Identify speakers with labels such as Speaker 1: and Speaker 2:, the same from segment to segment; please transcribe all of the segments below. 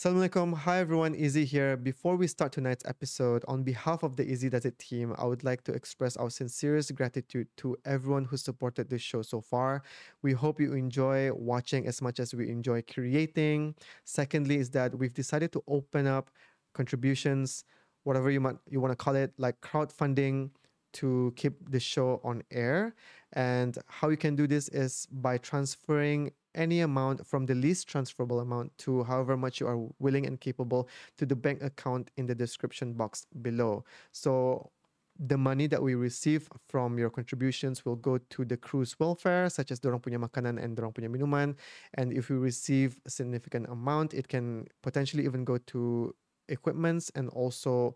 Speaker 1: Assalamualaikum. Hi everyone, Izzy here. Before we start tonight's episode, on behalf of the Izzy Does It team, I would like to express our sincerest gratitude to everyone who supported this show so far. We hope you enjoy watching as much as we enjoy creating. Secondly, is that we've decided to open up contributions, whatever you might you want to call it, like crowdfunding to keep the show on air. And how you can do this is by transferring any amount from the least transferable amount to however much you are willing and capable to the bank account in the description box below. So the money that we receive from your contributions will go to the crew's welfare, such as dorong punya makanan and dorong punya minuman. And if we receive a significant amount, it can potentially even go to equipments and also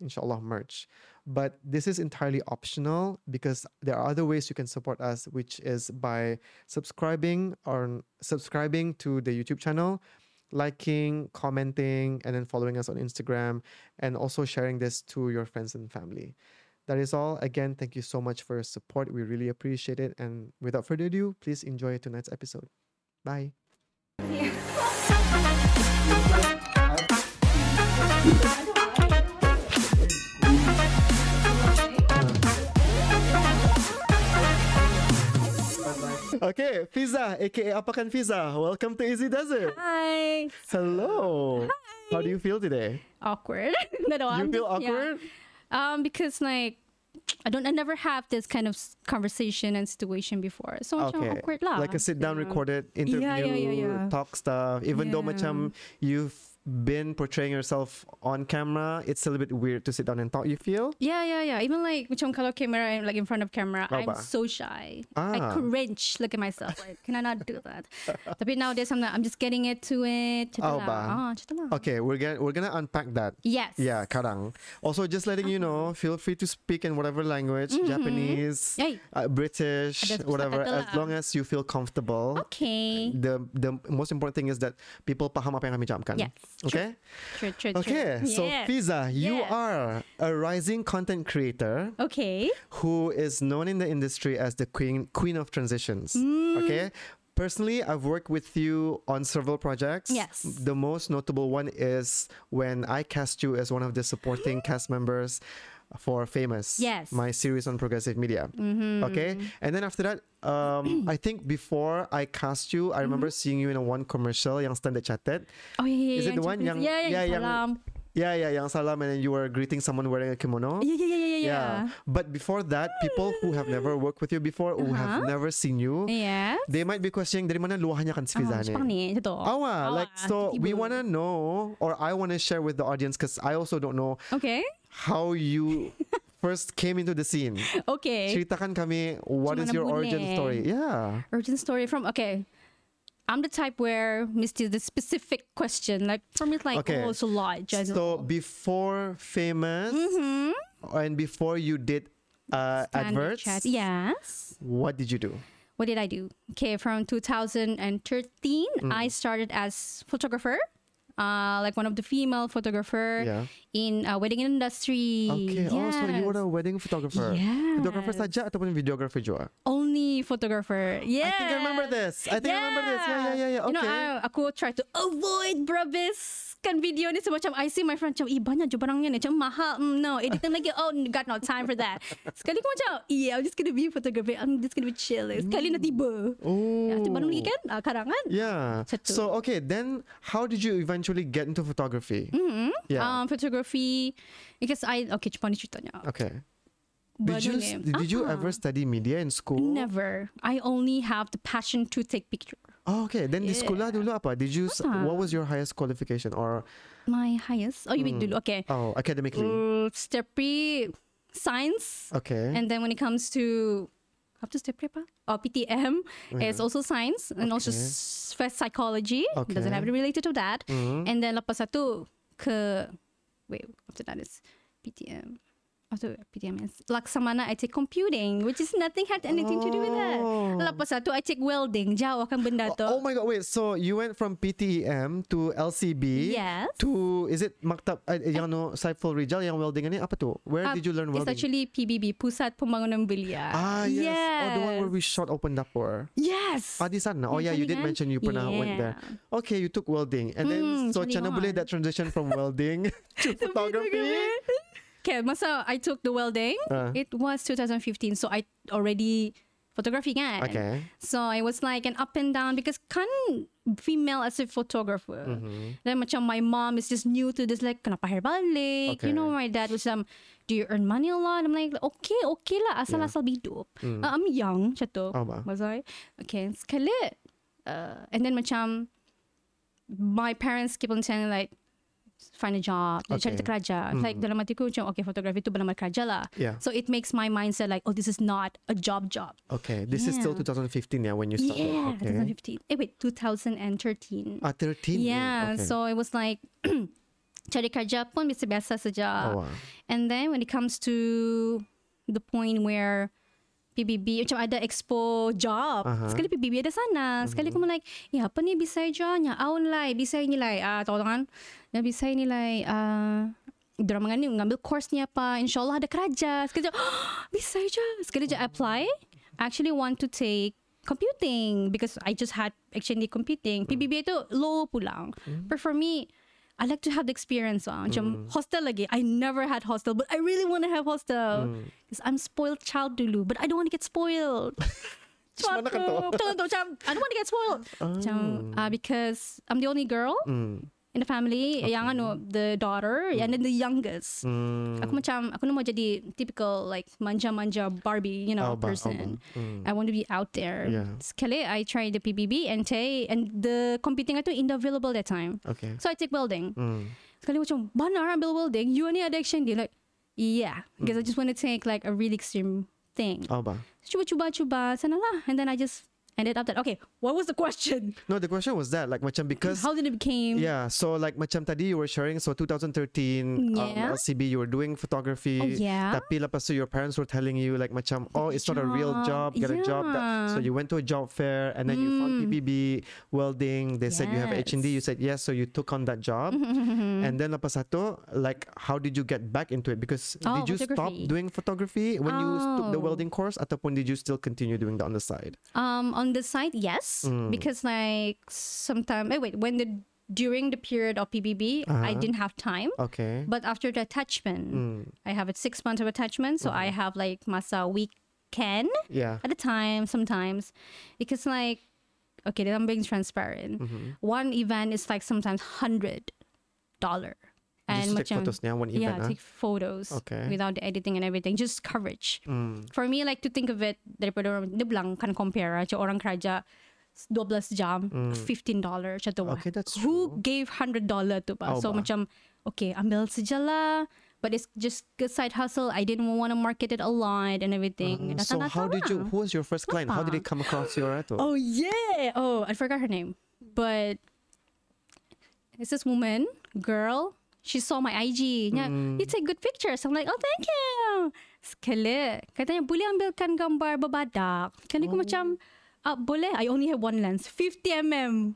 Speaker 1: inshallah merch but this is entirely optional because there are other ways you can support us which is by subscribing or subscribing to the youtube channel liking commenting and then following us on instagram and also sharing this to your friends and family. That is all. Again thank you so much for your support. We really appreciate it. And without further ado please enjoy tonight's episode. Bye Okay, Fizah, aka Apakan Fizah. Welcome to Izzy Does It.
Speaker 2: Hi.
Speaker 1: Hello. Hi. How do you feel today?
Speaker 2: Awkward. no, no,
Speaker 1: You
Speaker 2: I'm
Speaker 1: feel
Speaker 2: just- yeah.
Speaker 1: awkward?
Speaker 2: Um, because like I don't, I never have this kind of conversation and situation before, so macam
Speaker 1: Okay.
Speaker 2: awkward lah.
Speaker 1: Like a sit down
Speaker 2: Yeah.
Speaker 1: recorded interview,
Speaker 2: Yeah, yeah, yeah, yeah.
Speaker 1: talk stuff. Even though
Speaker 2: Yeah.
Speaker 1: macam you've been portraying yourself on camera, it's a little bit weird to sit down and talk, you feel?
Speaker 2: Yeah, yeah, yeah. Even like macam kalau camera, I'm like in front of camera, I'm so shy.
Speaker 1: Ah.
Speaker 2: I cringe. Look at myself. Like, can I not do that? Tapi nowadays, I'm not. I'm just getting it. Macam tu
Speaker 1: Oh?
Speaker 2: Ah, macam tu lah.
Speaker 1: Okay, we're gonna we're gonna unpack that.
Speaker 2: Yes.
Speaker 1: Yeah, karang. Also, just letting you know, feel free to speak in whatever language, Japanese, uh, British, whatever, as long as you feel comfortable.
Speaker 2: Okay.
Speaker 1: The the most important thing is that people paham apa yang kami ucapkan.
Speaker 2: Yes.
Speaker 1: Okay.
Speaker 2: True, true, true.
Speaker 1: Okay. So
Speaker 2: Yes.
Speaker 1: Fizah, you
Speaker 2: Yes.
Speaker 1: are a rising content creator
Speaker 2: Okay.
Speaker 1: who is known in the industry as the queen queen of transitions.
Speaker 2: Mm.
Speaker 1: Okay. Personally, I've worked with you on several projects.
Speaker 2: Yes.
Speaker 1: The most notable one is when I cast you as one of the supporting cast members for Famous.
Speaker 2: Yes.
Speaker 1: My series on progressive media.
Speaker 2: Mm-hmm.
Speaker 1: Okay. And then after that, um, I think before I cast you, I remember
Speaker 2: Mm-hmm.
Speaker 1: seeing you in a one commercial yang Standard Chartered.
Speaker 2: Oh yeah, yeah,
Speaker 1: Is it the one yang-
Speaker 2: yeah, yeah,
Speaker 1: yeah, yang-
Speaker 2: salam.
Speaker 1: Yeah, yeah, yang salam, and then you were greeting someone wearing a kimono.
Speaker 2: Yeah, yeah, yeah, yeah, yeah.
Speaker 1: Yeah. But before that, people who have never worked with you before, who have
Speaker 2: Uh-huh.
Speaker 1: never seen you,
Speaker 2: Yes.
Speaker 1: they might be questioning dari mana luahnya kan si
Speaker 2: Oh,
Speaker 1: Fizah
Speaker 2: Jepang
Speaker 1: ni.
Speaker 2: ni, macam tu.
Speaker 1: Awa, like so we want to know or I want to share with the audience because I also don't know
Speaker 2: Okay.
Speaker 1: How you first came into the scene.
Speaker 2: Okay.
Speaker 1: Ceritakan kami what is your origin
Speaker 2: boleh?
Speaker 1: story. Yeah.
Speaker 2: Origin story from okay. I'm the type where Misty the specific question like for me like
Speaker 1: Okay.
Speaker 2: oh it's a lot. Just,
Speaker 1: So before famous
Speaker 2: mm-hmm.
Speaker 1: and before you did uh,
Speaker 2: Standard
Speaker 1: adverts,
Speaker 2: chat. Yes.
Speaker 1: what did you do?
Speaker 2: What did I do? Okay, from 2013,
Speaker 1: Mm.
Speaker 2: I started as photographer. Uh, like one of the female photographer
Speaker 1: Yeah.
Speaker 2: in uh, wedding industry.
Speaker 1: Okay. Oh, so you were a wedding photographer.
Speaker 2: Yes.
Speaker 1: Photographer saja ataupun videographer juga?
Speaker 2: only photographer. Yeah.
Speaker 1: I think I remember this. I think I remember this. Yeah, yeah, yeah, yeah.
Speaker 2: You know, I, aku try to avoid brabis kan video ni sebab macam I see my friend macam eh banyak je barangnya ni macam mahal mm, no editing lagi oh got no time for that sekali aku macam yeah I'm just gonna be photographer I'm just gonna be chill sekali nak tiba
Speaker 1: Oh.
Speaker 2: ya, baru lagi kan uh, karangan
Speaker 1: Yeah.
Speaker 2: Satu.
Speaker 1: So okay, then how did you eventually get into photography?
Speaker 2: mm-hmm.
Speaker 1: Yeah.
Speaker 2: um, photography because I okay cepat ni ceritanya
Speaker 1: okay. Did you did you
Speaker 2: Ah.
Speaker 1: ever study media in school?
Speaker 2: never I only have the passion to take picture
Speaker 1: Oh, okay. Then di sekolah
Speaker 2: Yeah.
Speaker 1: dulu apa? Did you what was your highest qualification or
Speaker 2: my highest oh you mean
Speaker 1: Mm.
Speaker 2: dulu okay
Speaker 1: oh academically?
Speaker 2: uh, step pre science
Speaker 1: Okay.
Speaker 2: And then when it comes to after step apa? Oh, PTM it's also science and also
Speaker 1: Okay.
Speaker 2: s- first psychology.
Speaker 1: Okay.
Speaker 2: Doesn't have to related to that.
Speaker 1: Mhm.
Speaker 2: And then lepas satu ke wait after that is PTM. After PTMS. Laksamana, I take computing, which is nothing had anything to do with that.
Speaker 1: Oh.
Speaker 2: Lepas satu, I take welding. Jauh kan benda tu.
Speaker 1: Oh my god, wait. So you went from PTEM to LCB
Speaker 2: Yes.
Speaker 1: to is it Maktab uh, yang no Saiful Rijal yang welding ni apa tu? Where
Speaker 2: Uh,
Speaker 1: did you learn
Speaker 2: It's
Speaker 1: welding?
Speaker 2: actually PBB, Pusat Pembangunan Belia.
Speaker 1: ah yes. Oh, the one where we shot open dapur.
Speaker 2: Yes.
Speaker 1: Ah, di sana. Oh yeah, you did mention you pernah went there. Okay, you took welding. And then
Speaker 2: Hmm,
Speaker 1: so Chana boleh that transition from welding to photography.
Speaker 2: Okay, masa I took the welding,
Speaker 1: Ah.
Speaker 2: it was 2015. So I already photography kan.
Speaker 1: Okay.
Speaker 2: So I was like an up and down because kan female as a photographer.
Speaker 1: Mm-hmm.
Speaker 2: Then macam my mom is just new to this like kenapa hair balik.
Speaker 1: Okay.
Speaker 2: You know my dad was um do you earn money a lot? I'm like okay okay lah asal-asal hidup.
Speaker 1: Mm.
Speaker 2: Uh, I'm young macam tu.
Speaker 1: Oh?
Speaker 2: Was I? Okay, sekali uh, and then macam my parents keep on saying like find a job, okay. cari kerja.
Speaker 1: Mm.
Speaker 2: Like dalam hatiku macam okay fotografi tu benar kerja lah.
Speaker 1: Yeah.
Speaker 2: So it makes my mindset like oh this is not a job job.
Speaker 1: Okay. This is still
Speaker 2: Yeah.
Speaker 1: 2015 yeah when you started.
Speaker 2: Yeah,
Speaker 1: okay.
Speaker 2: 2015. Eh wait, 2013.
Speaker 1: Ah, 13.
Speaker 2: Yeah,
Speaker 1: Okay.
Speaker 2: so it was like cari kerja pun biasa-biasa saja.
Speaker 1: Oh, wow.
Speaker 2: And then when it comes to the point where PBB macam ada expo job.
Speaker 1: Mm-hmm.
Speaker 2: Sekali PBB ada sana. Sekali aku like, ya apa ni bisa je nya aun lai, bisa nilai. Ah, tahu kan? Ya bisa nilai ah Diorang mengambil, ngambil course ni apa InsyaAllah ada kerja Sekali je Bisa je. Sekali je apply. I actually want to take Computing Because I just had Exchange computing. PBB itu low pulang But for me I like to have the experience lah. Macam hostel lagi. I never had hostel But I really want to have hostel. Because I'm spoiled child dulu But I don't want to get spoiled.
Speaker 1: Macam mana kau tahu?
Speaker 2: Betul betul macam I don't want to get spoiled. Macam uh, Because I'm the only girl.
Speaker 1: Mm.
Speaker 2: In the family yang anu the daughter and then the youngest
Speaker 1: Mm.
Speaker 2: aku macam aku nak mau jadi typical like manja-manja Barbie you know person
Speaker 1: mm.
Speaker 2: I want to be out there
Speaker 1: Yeah.
Speaker 2: sekali I tried the PBB and Tay and the computing itu in available that time
Speaker 1: Okay.
Speaker 2: so I take welding
Speaker 1: Mm.
Speaker 2: sekali macam mana ambil welding you ni ada action dia like yeah because I
Speaker 1: Mm.
Speaker 2: just want to take like a really extreme thing
Speaker 1: Oh, ba.
Speaker 2: cuba-cuba cuba sana lah and then I just ended up that okay what was the question
Speaker 1: No, the question was that like macam because
Speaker 2: how did it became
Speaker 1: Yeah, so like macam tadi you were sharing so 2013
Speaker 2: Yeah.
Speaker 1: um, LCB you were doing photography.
Speaker 2: Oh, yeah.
Speaker 1: Tapi lepas tu your parents were telling you like macam oh it's not a real job, get a job. That, so you went to a job fair and then you found
Speaker 2: Mm.
Speaker 1: PBB welding. They said you have HND. You said yes, so you took on that job. and then lepas satu like how did you get back into it? Because
Speaker 2: Oh,
Speaker 1: did you stop doing photography when you took the
Speaker 2: Oh.
Speaker 1: welding course ataupun did you still continue doing that on the side?
Speaker 2: Um, on the side, yes,
Speaker 1: Mm.
Speaker 2: because like sometime. Eh, wait, when the during the period of PBB, I
Speaker 1: Uh-huh.
Speaker 2: didn't have time.
Speaker 1: Okay.
Speaker 2: But after the attachment,
Speaker 1: Mm.
Speaker 2: I have a six months of attachment, so I have like masa weekend
Speaker 1: Yeah.
Speaker 2: at a time sometimes, because like, okay, I'm being transparent.
Speaker 1: Mm-hmm.
Speaker 2: One event is like sometimes hundred dollar.
Speaker 1: Just take photos one
Speaker 2: yeah,
Speaker 1: event. ah?
Speaker 2: take photos
Speaker 1: Okay.
Speaker 2: without the editing and everything, just coverage.
Speaker 1: Mm.
Speaker 2: For me, like to think of it daripada orang, dia bilang kan compare aja orang kerja 12 jam, $15 macam tu.
Speaker 1: Mm. Okay, that's
Speaker 2: Who
Speaker 1: true.
Speaker 2: gave $100 tu ba?
Speaker 1: Oh,
Speaker 2: so
Speaker 1: ba.
Speaker 2: macam, okay, ambil saja lah. But it's just a side hustle. I didn't want to market it a lot and everything.
Speaker 1: Uh, so how did you? Who was your first client? How did it come across your ato?
Speaker 2: Oh yeah. Oh, I forgot her name. But it's this woman, girl. She saw my IG. Nya,
Speaker 1: Mm.
Speaker 2: you take good pictures. I'm like, oh, thank you. Sekali. Katanya, boleh ambilkan gambar babadak. Kali ko macam, ah, boleh. I only have one lens. 50 mm.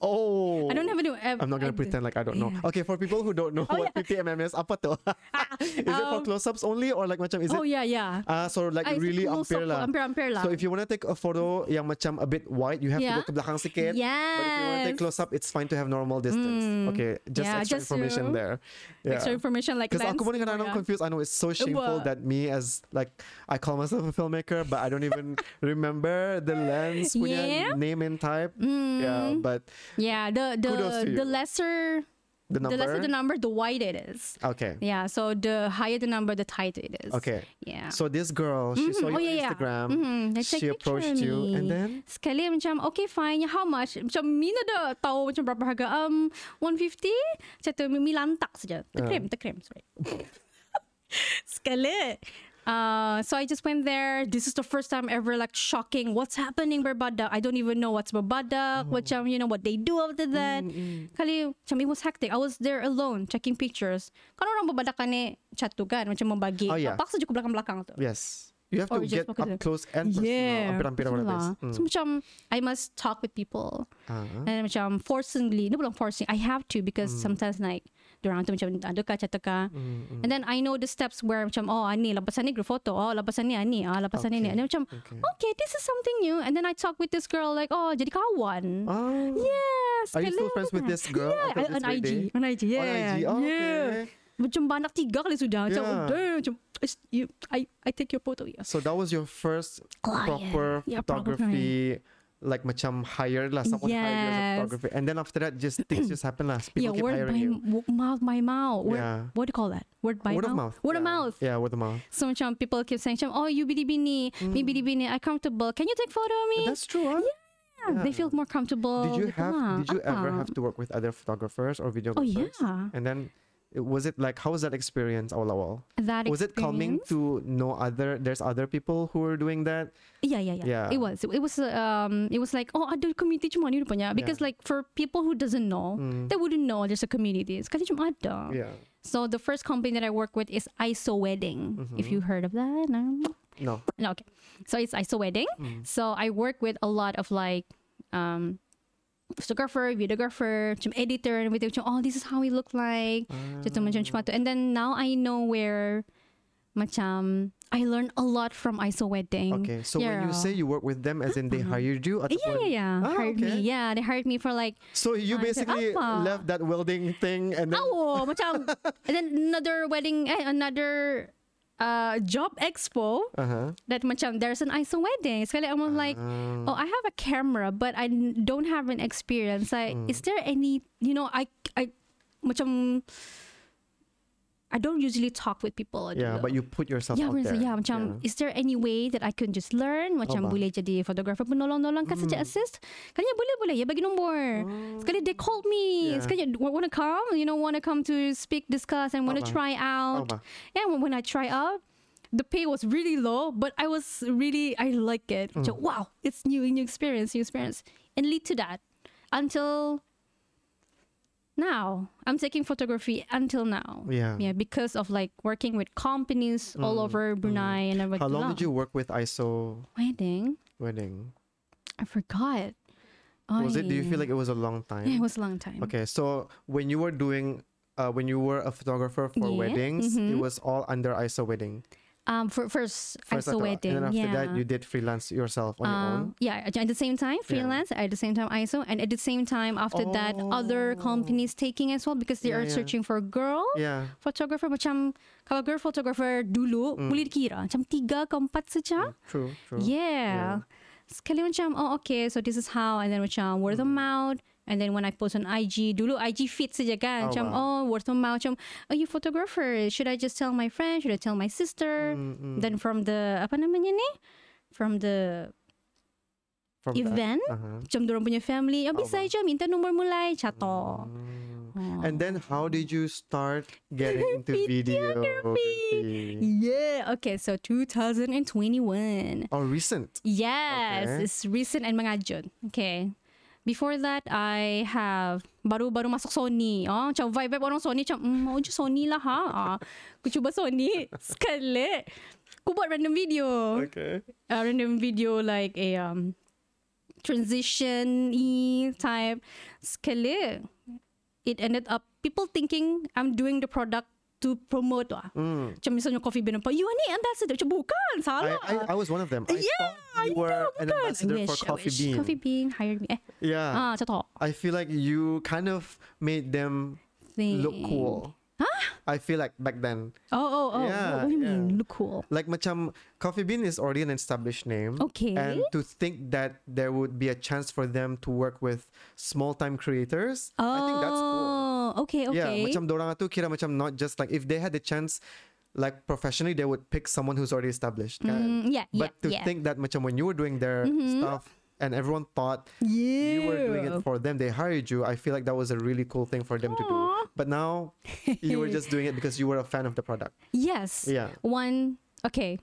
Speaker 1: Oh,
Speaker 2: I don't have any. Uh,
Speaker 1: I'm not gonna pretend like I don't know.
Speaker 2: Yeah.
Speaker 1: Okay, for people who don't know
Speaker 2: Oh,
Speaker 1: what 50 mm is, apa tu? is it for
Speaker 2: Um,
Speaker 1: close-ups only or like macam is it?
Speaker 2: Oh yeah, yeah.
Speaker 1: Ah, so like
Speaker 2: Ah,
Speaker 1: really ampere lah.
Speaker 2: Ampere-ampere lah.
Speaker 1: So if you want to take a photo yang macam a bit wide, you have to go ke belakang sikit. But if you want to take close up, it's fine to have normal distance.
Speaker 2: Mm.
Speaker 1: Okay, just
Speaker 2: Yeah,
Speaker 1: extra
Speaker 2: just,
Speaker 1: information
Speaker 2: you
Speaker 1: there. Yeah.
Speaker 2: Extra information like
Speaker 1: Because aku pun
Speaker 2: Oh, yeah.
Speaker 1: confused. I know it's so shameful that me as like I call myself a filmmaker, but I don't even remember the lens punya
Speaker 2: Yeah.
Speaker 1: name and type.
Speaker 2: Mm.
Speaker 1: Yeah, but
Speaker 2: Yeah, the the the lesser
Speaker 1: the
Speaker 2: the lesser the number, the wider it is.
Speaker 1: Okay.
Speaker 2: Yeah, so the higher the number, the tighter it is.
Speaker 1: Okay.
Speaker 2: Yeah.
Speaker 1: So this girl, she saw
Speaker 2: Mhm.
Speaker 1: you
Speaker 2: Oh,
Speaker 1: on
Speaker 2: yeah, yeah.
Speaker 1: Instagram.
Speaker 2: Mhm.
Speaker 1: She
Speaker 2: picture
Speaker 1: approached you, and
Speaker 2: me.
Speaker 1: then
Speaker 2: Sekali macam okay fine how much macam Mina dah tahu macam berapa harga um 150 macam tu Mi lantak saja terkrem terkrem sorry sekali Uh, so I just went there. This is the first time ever like shocking. What's happening berbada? I don't even know what's berbada.
Speaker 1: Oh.
Speaker 2: Macam you know what they do after that.
Speaker 1: Mm,
Speaker 2: Kali macam it was hectic. I was there alone checking pictures. Kan orang berbada kan chat tu kan macam membagi.
Speaker 1: Oh, yeah.
Speaker 2: Paksa je belakang-belakang tu.
Speaker 1: Yes. You have to
Speaker 2: Or
Speaker 1: get up close and personal.
Speaker 2: Yeah,
Speaker 1: Hampir-hampir orang
Speaker 2: lah.
Speaker 1: Mm.
Speaker 2: So macam I must talk with people.
Speaker 1: Ah.
Speaker 2: And macam forcingly, no bukan forcing, I have to because
Speaker 1: Hmm.
Speaker 2: sometimes like Diorang tu macam ada ka chat ka
Speaker 1: Mm,
Speaker 2: And then I know the steps where macam oh ani lapasan ni group photo. Oh lapasan ni ani ah lapasan ni ni.
Speaker 1: Okay.
Speaker 2: and then macam
Speaker 1: Okay.
Speaker 2: okay this is something new. And then I talk with this girl like oh jadi kawan.
Speaker 1: Oh.
Speaker 2: yes
Speaker 1: Are you still friends with this girl?
Speaker 2: Yeah on IG on IG yeah
Speaker 1: On IG. Oh,
Speaker 2: yeah.
Speaker 1: Okay.
Speaker 2: macam banyak tiga kali sudah. Macam
Speaker 1: Yeah.
Speaker 2: oh, damn. Macam you I I take your photo. Yes
Speaker 1: So that was your first
Speaker 2: Client.
Speaker 1: proper
Speaker 2: Yeah, proper
Speaker 1: photography, like macam hired lah, someone hired you as a
Speaker 2: Yes.
Speaker 1: photographer. And then after that, just things just happen lah. People
Speaker 2: yeah
Speaker 1: keep
Speaker 2: word
Speaker 1: hiring
Speaker 2: by
Speaker 1: you.
Speaker 2: mouth by mouth word,
Speaker 1: Yeah.
Speaker 2: what do you call that word by
Speaker 1: word of
Speaker 2: mouth
Speaker 1: mouth.
Speaker 2: word of
Speaker 1: yeah.
Speaker 2: mouth
Speaker 1: Yeah, word of mouth.
Speaker 2: So macam people keep saying macam, oh you bini bini, me bini bini, I comfortable. Can you take photo of me?
Speaker 1: That's true. Huh?
Speaker 2: Yeah, They
Speaker 1: yeah.
Speaker 2: feel more comfortable.
Speaker 1: Did you have?
Speaker 2: lah.
Speaker 1: Did you ever
Speaker 2: Ah.
Speaker 1: have to work with other photographers or
Speaker 2: Oh
Speaker 1: videographers?
Speaker 2: yeah,
Speaker 1: And then, it- was it like how was that experience all awal?
Speaker 2: that
Speaker 1: Was it calming to know other? There's other people who are doing that.
Speaker 2: Yeah, yeah, yeah,
Speaker 1: Yeah.
Speaker 2: It was. It was. Um. It was like oh ada community cuma ni rupanya because
Speaker 1: Yeah.
Speaker 2: like for people who doesn't know.
Speaker 1: Mm.
Speaker 2: They wouldn't know there's a community. it's Sekali cuma ada.
Speaker 1: Yeah.
Speaker 2: So the first company that I work with is ISO Wedding. If
Speaker 1: Mm-hmm.
Speaker 2: you heard of that, no.
Speaker 1: No.
Speaker 2: No, okay. So it's ISO Wedding.
Speaker 1: Mm.
Speaker 2: So I work with a lot of like um photographer, videographer, macam editor and everything. Macam, oh, this is how we look like. Macam macam cuma tu. And then now I know where macam I learned a lot from ISO Wedding.
Speaker 1: Okay. So when you say you work with them, as in they hired you, at the
Speaker 2: Yeah, yeah, yeah.
Speaker 1: Ah,
Speaker 2: hired
Speaker 1: okay.
Speaker 2: me. Yeah, they hired me for like
Speaker 1: So you
Speaker 2: said,
Speaker 1: basically left that welding thing and then
Speaker 2: oh, macam and then another wedding eh, another uh job expo
Speaker 1: uh-huh.
Speaker 2: that macam there's an ISO wedding. Sekali I'm like
Speaker 1: Ah.
Speaker 2: oh I have a camera but I don't have an experience. Like
Speaker 1: Hmm.
Speaker 2: is there any you know I I macam I don't usually talk with people.
Speaker 1: yeah,
Speaker 2: dulu.
Speaker 1: but you put yourself
Speaker 2: Yeah,
Speaker 1: out
Speaker 2: yeah,
Speaker 1: there.
Speaker 2: yeah, macam is there any way that I can just learn macam
Speaker 1: ba?
Speaker 2: boleh jadi photographer penolong-nolong kan saja assist? Kalian boleh boleh ya bagi nombor. Sekali they called me.
Speaker 1: Yeah.
Speaker 2: Sekali want to come, you know, want to come to speak, discuss and want to
Speaker 1: ba?
Speaker 2: try out. Yeah, when, when I try out, the pay was really low, but I was really I like it.
Speaker 1: Mm.
Speaker 2: So, wow, it's new, new experience, new experience, and lead to that until now. I'm taking photography until now.
Speaker 1: Yeah.
Speaker 2: Yeah, because of like working with companies all over Brunei and everything.
Speaker 1: Mm, How long did you work with ISO
Speaker 2: wedding?
Speaker 1: wedding?
Speaker 2: I forgot.
Speaker 1: Was it? Do you feel like it was a long time?
Speaker 2: Yeah, it was a long time.
Speaker 1: Okay, so when you were doing, uh, when you were a photographer for
Speaker 2: Yeah,
Speaker 1: weddings, it
Speaker 2: mhm.
Speaker 1: was all under ISO wedding.
Speaker 2: Um, for first,
Speaker 1: First
Speaker 2: ISO
Speaker 1: after-
Speaker 2: wedding.
Speaker 1: and then after
Speaker 2: yeah.
Speaker 1: that, you did freelance yourself on your own.
Speaker 2: Um, yeah, at the same time freelance, at the same time ISO, and at the same time after that other companies taking as well because they
Speaker 1: Oh. Yeah,
Speaker 2: are
Speaker 1: yeah.
Speaker 2: searching for girl
Speaker 1: Yeah.
Speaker 2: photographer. Macam kalau girl photographer dulu
Speaker 1: Mm.
Speaker 2: boleh dikira macam tiga ke empat saja.
Speaker 1: True. True.
Speaker 2: Yeah. Sekali macam oh okay so this is how and then macam word of
Speaker 1: Mm.
Speaker 2: mouth and then when I post on IG dulu IG feed saja
Speaker 1: Oh,
Speaker 2: kan macam
Speaker 1: wow.
Speaker 2: oh word of mouth macam oh you photographer should I just tell my friend should I tell my sister
Speaker 1: Mm, mm.
Speaker 2: then from the apa namanya ni from the
Speaker 1: From that.
Speaker 2: event
Speaker 1: Uh-huh.
Speaker 2: macam dorang punya family oh,
Speaker 1: Oh,
Speaker 2: bisa
Speaker 1: wow.
Speaker 2: je minta nombor mulai cato
Speaker 1: Mm. And then how did you start getting into videography?
Speaker 2: yeah okay so 2021
Speaker 1: Oh, recent.
Speaker 2: Yes,
Speaker 1: Okay.
Speaker 2: it's recent and mengajut. Okay. Before that, I have baru-baru masuk Sony. Oh, macam vibe-vibe orang Sony macam, mm, mau je Sony lah ha. Ah, aku cuba Sony sekali. Aku buat random video.
Speaker 1: Okay.
Speaker 2: A random video like a um, transition type. Sekali, it ended up people thinking I'm doing the product to promote lah.
Speaker 1: Mm.
Speaker 2: Macam misalnya Coffee Bean apa, you are ni ambassador. Macam bukan,
Speaker 1: I,
Speaker 2: salah.
Speaker 1: I, I was one of them. I
Speaker 2: Yeah,
Speaker 1: you were an ambassador
Speaker 2: I wish,
Speaker 1: for
Speaker 2: I
Speaker 1: Coffee
Speaker 2: wish.
Speaker 1: Bean.
Speaker 2: Coffee Bean hired me. Eh,
Speaker 1: Yeah.
Speaker 2: ah, tu.
Speaker 1: I feel like you kind of made them look cool. I feel like back then.
Speaker 2: Oh, oh, oh.
Speaker 1: Yeah,
Speaker 2: what, what do you
Speaker 1: yeah.
Speaker 2: mean? Look cool.
Speaker 1: Like macam Coffee Bean is already an established name.
Speaker 2: Okay.
Speaker 1: And to think that there would be a chance for them to work with small time creators, I think that's cool.
Speaker 2: Oh, okay,
Speaker 1: Yeah,
Speaker 2: okay.
Speaker 1: macam dorang tu kira macam not just like if they had the chance like professionally they would pick someone who's already established. kan?
Speaker 2: Mm, yeah,
Speaker 1: But
Speaker 2: yeah,
Speaker 1: to
Speaker 2: yeah.
Speaker 1: think that macam when you were doing their
Speaker 2: Mhm.
Speaker 1: stuff and everyone thought
Speaker 2: yeah.
Speaker 1: you were doing it for them, they hired you. I feel like that was a really cool thing for them to do. But now you were just doing it because you were a fan of the product.
Speaker 2: Yes.
Speaker 1: Yeah.
Speaker 2: One okay.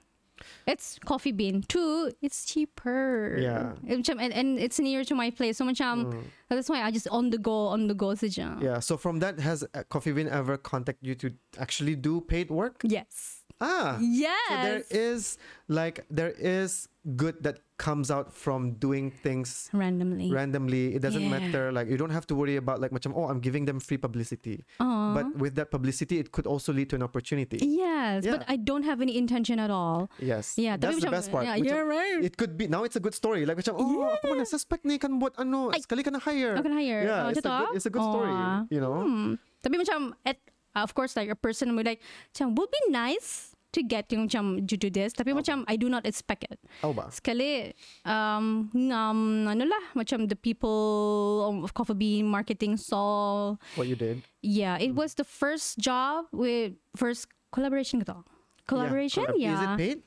Speaker 2: It's coffee bean. Two, it's cheaper.
Speaker 1: Yeah.
Speaker 2: And, and it's near to my place. So macam, that's why I just on the go, on the go saja.
Speaker 1: Yeah. So from that, has uh, Coffee Bean ever contacted you to actually do paid work?
Speaker 2: Yes.
Speaker 1: Ah.
Speaker 2: Yes.
Speaker 1: So there is like there is good that comes out from doing things
Speaker 2: Randomly.
Speaker 1: randomly. It doesn't
Speaker 2: Yeah.
Speaker 1: matter. Like you don't have to worry about like macam oh I'm giving them free publicity.
Speaker 2: Aw.
Speaker 1: But with that publicity, it could also lead to an opportunity.
Speaker 2: yes, but I don't have any intention at all.
Speaker 1: Yes.
Speaker 2: Yeah,
Speaker 1: That's the best part.
Speaker 2: Yeah, you're right.
Speaker 1: It could be now it's a good story. Like macam oh aku mana suspect ni kan buat ano sekali kan hire.
Speaker 2: Nak hire.
Speaker 1: Yeah,
Speaker 2: Oh,
Speaker 1: it's, a good, it's a good story. You know.
Speaker 2: Hmm. Tapi macam at uh, of course like a person will be like would be nice to get yung macam you do this tapi macam I do not expect it.
Speaker 1: Oh ba.
Speaker 2: Sekali um ngam ano lah macam the people of Coffee Bean marketing saw
Speaker 1: What you did.
Speaker 2: yeah it was the first job with first collaboration gitu. Collaboration
Speaker 1: collab-
Speaker 2: yeah.
Speaker 1: Is it paid?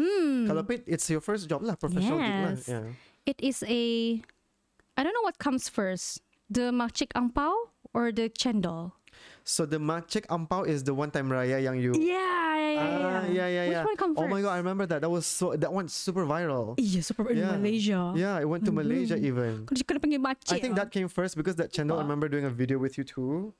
Speaker 2: Hmm.
Speaker 1: Kalau paid, it's your first job lah, professional gig lah.
Speaker 2: Yes.
Speaker 1: Yeah.
Speaker 2: It is a I don't know what comes first. The makcik angpao or the chendol?
Speaker 1: So the Macik Ampau is the one time raya yang you.
Speaker 2: Yeah, yeah, yeah,
Speaker 1: Ah, yeah, yeah,
Speaker 2: Which
Speaker 1: yeah.
Speaker 2: one comes
Speaker 1: Oh my god, I remember that. That was so. That one's super viral.
Speaker 2: Yeah, super in
Speaker 1: Yeah.
Speaker 2: Malaysia.
Speaker 1: Yeah, it went to Malaysia even.
Speaker 2: Kau kena panggil makcik.
Speaker 1: I think that came first because that chendol. I remember doing a video with you too.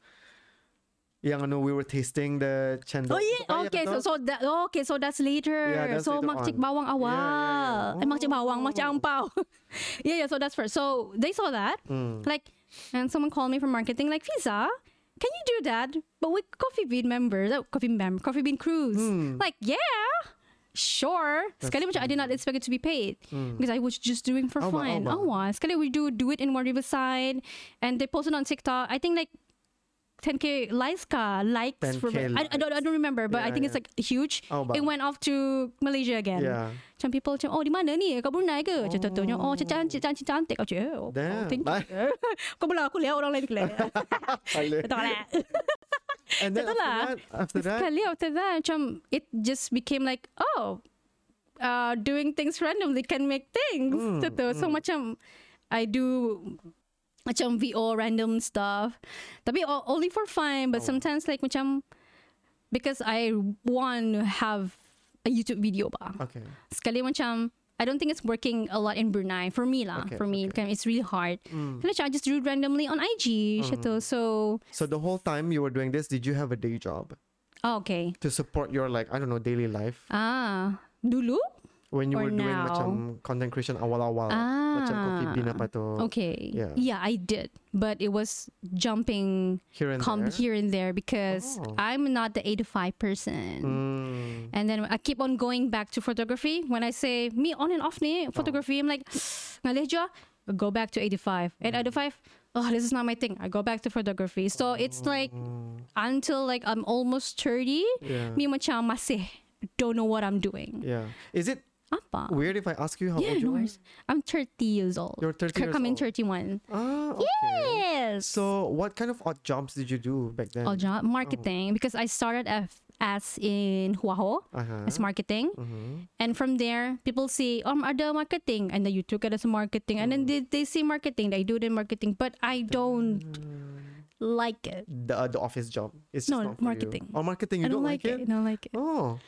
Speaker 1: Yang ano, we were tasting the chendol.
Speaker 2: Oh yeah. Okay, so so that okay, so that's later.
Speaker 1: Yeah, that's
Speaker 2: so
Speaker 1: later
Speaker 2: makcik
Speaker 1: on.
Speaker 2: bawang awal.
Speaker 1: Yeah, yeah, yeah.
Speaker 2: Eh, makcik bawang, makcik
Speaker 1: Oh.
Speaker 2: angpao. yeah, yeah. So that's first. So they saw that,
Speaker 1: Mm.
Speaker 2: like, and someone called me from marketing, like, Fizah, can you do that? But with Coffee Bean members, uh, Coffee Bean member, Coffee Bean crews.
Speaker 1: Hmm.
Speaker 2: Like, yeah. Sure. Sekali macam I did not expect it to be paid because I was just doing for
Speaker 1: Awa,
Speaker 2: fun. Oh. Sekali we do do it in one riverside and they posted on TikTok. I think like 10k likes ka likes
Speaker 1: 10K
Speaker 2: for I, I don't I don't remember but I
Speaker 1: Yeah,
Speaker 2: think it's
Speaker 1: yeah.
Speaker 2: like huge.
Speaker 1: Awa.
Speaker 2: It went off to Malaysia again.
Speaker 1: Yeah.
Speaker 2: Macam people macam oh di mana ni kat Brunei ke? Macam tu tu. Oh cantik cantik cantik kau cik. Oh,
Speaker 1: Damn.
Speaker 2: thank you. kau belah aku lihat orang lain.
Speaker 1: Aleh.
Speaker 2: Betul lah.
Speaker 1: and then after
Speaker 2: lah.
Speaker 1: that, after that,
Speaker 2: Sekali after that macam it just became like oh uh, doing things randomly can make things.
Speaker 1: Mm,
Speaker 2: Mm, so macam I do macam VO random stuff. Tapi only for fun but
Speaker 1: Oh.
Speaker 2: sometimes like macam because I want to have a YouTube video ba.
Speaker 1: okay.
Speaker 2: Sekali macam I don't think it's working a lot in Brunei for me lah.
Speaker 1: Okay,
Speaker 2: for me,
Speaker 1: okay.
Speaker 2: it's really hard.
Speaker 1: Mm.
Speaker 2: Kaya I just do it randomly on IG. tu. So
Speaker 1: So the whole time you were doing this, did you have a day job
Speaker 2: oh, okay.
Speaker 1: to support your like I don't know daily life
Speaker 2: Ah, dulu?
Speaker 1: When you
Speaker 2: Or
Speaker 1: were doing
Speaker 2: now?
Speaker 1: macam content creation awal-awal, macam coffee
Speaker 2: Ah.
Speaker 1: bean apa tu?
Speaker 2: Okay.
Speaker 1: Yeah.
Speaker 2: I did. But it was jumping
Speaker 1: Here and
Speaker 2: come
Speaker 1: there.
Speaker 2: here and there because
Speaker 1: Oh.
Speaker 2: I'm not the 8 to 5 person.
Speaker 1: Mm.
Speaker 2: And then I keep on going back to photography. When I say me on and off ni photography, I'm like, ngalih jo, go back to 85.
Speaker 1: Mm.
Speaker 2: At 85, oh, this is not my thing. I go back to photography. So it's like until like I'm almost 30,
Speaker 1: Yeah.
Speaker 2: me macam masih don't know what I'm doing.
Speaker 1: Yeah. Is it
Speaker 2: Apa?
Speaker 1: weird if I ask you how
Speaker 2: Yeah,
Speaker 1: old you
Speaker 2: no
Speaker 1: are?
Speaker 2: I'm 30 years old.
Speaker 1: You're 30 years
Speaker 2: Coming
Speaker 1: old.
Speaker 2: 31.
Speaker 1: Ah, okay.
Speaker 2: Yes.
Speaker 1: So what kind of odd jobs did you do back then?
Speaker 2: All job marketing because I started as, as in Hua Ho
Speaker 1: Uh-huh.
Speaker 2: as marketing,
Speaker 1: Mhm.
Speaker 2: and from there people see um ada marketing, and then you took it as marketing, and then they, they see marketing, they do the marketing, but I don't like it.
Speaker 1: The uh, the office job. It's just
Speaker 2: No,
Speaker 1: not for you.
Speaker 2: marketing.
Speaker 1: Oh, marketing. You
Speaker 2: I don't,
Speaker 1: don't
Speaker 2: like it. I don't like it.
Speaker 1: Oh,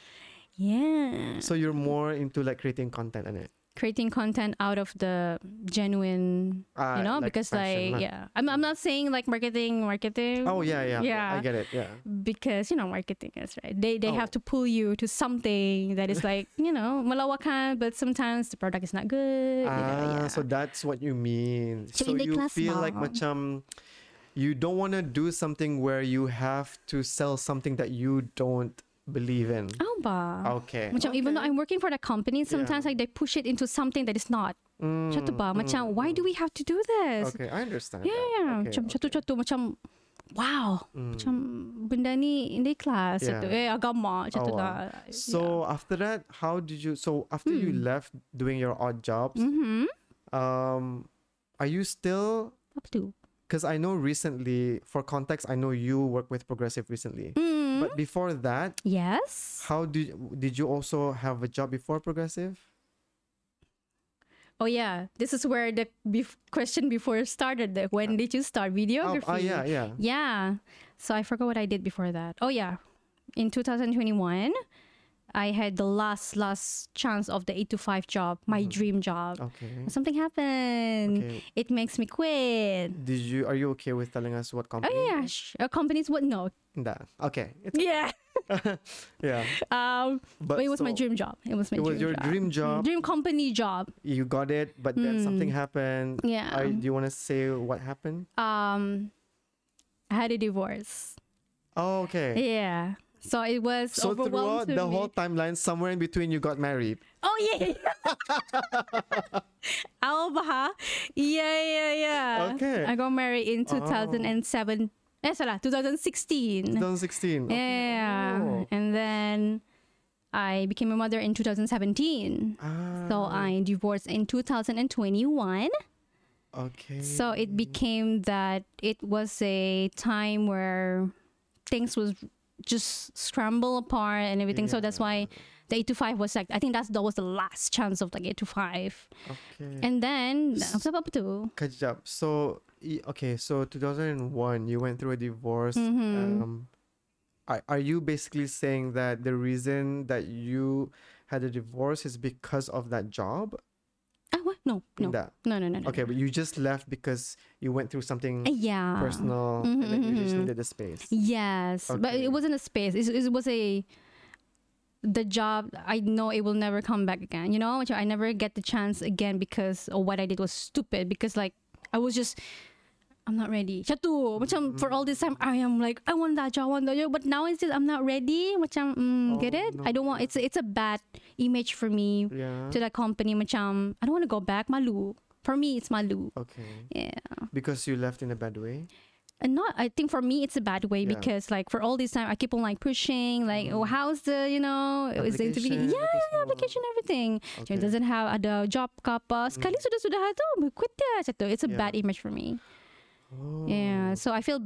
Speaker 2: Yeah.
Speaker 1: so you're more into like creating content in it.
Speaker 2: Creating content out of the genuine,
Speaker 1: Ah,
Speaker 2: you know,
Speaker 1: like
Speaker 2: because like
Speaker 1: lah.
Speaker 2: yeah, I'm I'm not saying like marketing, marketing.
Speaker 1: Oh yeah, yeah,
Speaker 2: Yeah.
Speaker 1: I get it. Yeah.
Speaker 2: because you know marketing is right they they
Speaker 1: Oh.
Speaker 2: have to pull you to something that is like you know malawakan but sometimes the product is not good you know,
Speaker 1: Ah,
Speaker 2: yeah.
Speaker 1: so that's what you mean.
Speaker 2: So
Speaker 1: So, you feel like
Speaker 2: ba?
Speaker 1: macam you don't want to do something where you have to sell something that you don't believe in.
Speaker 2: oh ba
Speaker 1: Okay.
Speaker 2: macam even though. I'm working for the company sometimes
Speaker 1: Yeah.
Speaker 2: like they push it into something that is not
Speaker 1: Mm,
Speaker 2: Macam ba macam why do we have to do this
Speaker 1: Okay, I understand.
Speaker 2: yeah
Speaker 1: that.
Speaker 2: yeah
Speaker 1: Okay,
Speaker 2: macam
Speaker 1: okay.
Speaker 2: catu-catu macam wow
Speaker 1: Mm.
Speaker 2: macam benda ni in the class
Speaker 1: Yeah.
Speaker 2: yeah. eh agama macam
Speaker 1: Oh, wow.
Speaker 2: lah
Speaker 1: So after that, how did you? So after you
Speaker 2: Hmm.
Speaker 1: left doing your odd jobs,
Speaker 2: mm-hmm.
Speaker 1: um, are you still?
Speaker 2: apa tu
Speaker 1: Because I know recently, for context, I know you work with Progressive recently.
Speaker 2: mm.
Speaker 1: But before that,
Speaker 2: yes
Speaker 1: how did did you also have a job before Progressive?
Speaker 2: Oh yeah, this is where the bef- question before started. The, when did you start
Speaker 1: Oh,
Speaker 2: videography?
Speaker 1: ah, yeah, yeah.
Speaker 2: Yeah. So I forgot what I did before that. Oh yeah, in 2021, I had the last last chance of the eight to five job, my dream job.
Speaker 1: Okay.
Speaker 2: Something happened.
Speaker 1: Okay.
Speaker 2: It makes me quit.
Speaker 1: Did you? Are you okay with telling us what company?
Speaker 2: Oh yeah, sh- uh, companies would know.
Speaker 1: Nah. Okay. It's,
Speaker 2: Yeah.
Speaker 1: yeah.
Speaker 2: Um,
Speaker 1: But,
Speaker 2: but it was my dream job. It was my
Speaker 1: It
Speaker 2: dream
Speaker 1: was your
Speaker 2: job.
Speaker 1: dream
Speaker 2: Mm,
Speaker 1: job.
Speaker 2: Dream company job.
Speaker 1: You got it, but then something happened.
Speaker 2: Yeah.
Speaker 1: Are, do you want to say what happened?
Speaker 2: Um, I had a divorce.
Speaker 1: Oh, okay.
Speaker 2: Yeah. So it was
Speaker 1: So throughout the whole timeline, somewhere in between, you got married.
Speaker 2: Oh yeah. yeah. Ako ba ha? Yeah, yeah, yeah.
Speaker 1: Okay.
Speaker 2: I got married in 2007. Eh, sala, 2016.
Speaker 1: 2016. Okay.
Speaker 2: Yeah.
Speaker 1: Oh.
Speaker 2: And then I became a mother in 2017.
Speaker 1: Ah,
Speaker 2: So I divorced in 2021.
Speaker 1: okay.
Speaker 2: So it became that it was a time where things was just scramble apart and everything. So that's why the eight to five was like I think that's that was the last chance of like eight to five.
Speaker 1: Okay.
Speaker 2: And then apa apa tu?
Speaker 1: Kajap. So okay, so 2001, you went through a divorce.
Speaker 2: Mm-hmm.
Speaker 1: Um, are, are you basically saying that the reason that you had a divorce is because of that job?
Speaker 2: Ah, what? No, no,
Speaker 1: That-
Speaker 2: no, no, no, no.
Speaker 1: Okay, but you just left because you went through something
Speaker 2: Uh, Yeah.
Speaker 1: personal and then you just needed the space.
Speaker 2: Yes, but it wasn't a space. It, it was a the job. I know it will never come back again. You know, I never get the chance again because what I did was stupid. Because like I was just. I'm not ready. Macam tu. Macam for all this time, I am like, I want that job, I want that job. But now it's just, I'm not ready. Macam, mm, oh, get
Speaker 1: Oh,
Speaker 2: it?
Speaker 1: no.
Speaker 2: I don't want, it's, it's a bad image for me
Speaker 1: Yeah.
Speaker 2: to that company. Macam, I don't want to go back. Malu. For me, it's malu.
Speaker 1: Okay.
Speaker 2: Yeah.
Speaker 1: Because you left in a bad way.
Speaker 2: and not i think for me it's a bad way
Speaker 1: Yeah.
Speaker 2: because like for all this time i keep on like pushing like mm. oh how's the you know is the interview yeah yeah, application everything
Speaker 1: Okay.
Speaker 2: it doesn't have ada job ke apa sekali mm. sudah sudah tu quit macam it's a
Speaker 1: Yeah.
Speaker 2: bad image for me
Speaker 1: Oh.
Speaker 2: yeah so i feel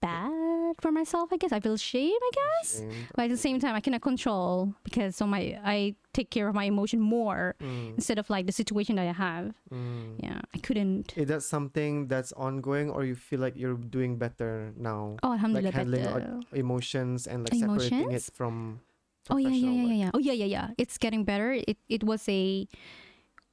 Speaker 2: bad for myself i guess i feel shame i guess
Speaker 1: Shamed.
Speaker 2: but at the same time i cannot control because so my i take care of my emotion more
Speaker 1: Mm,
Speaker 2: instead of like the situation that i have
Speaker 1: mm.
Speaker 2: yeah i couldn't
Speaker 1: Is that something that's ongoing, or you feel like you're doing better now?
Speaker 2: oh alhamdulillah
Speaker 1: like handling
Speaker 2: better.
Speaker 1: emotions and like separating it from
Speaker 2: Oh yeah, yeah, yeah, yeah, yeah. Oh yeah, yeah, yeah. It's getting better. It it was a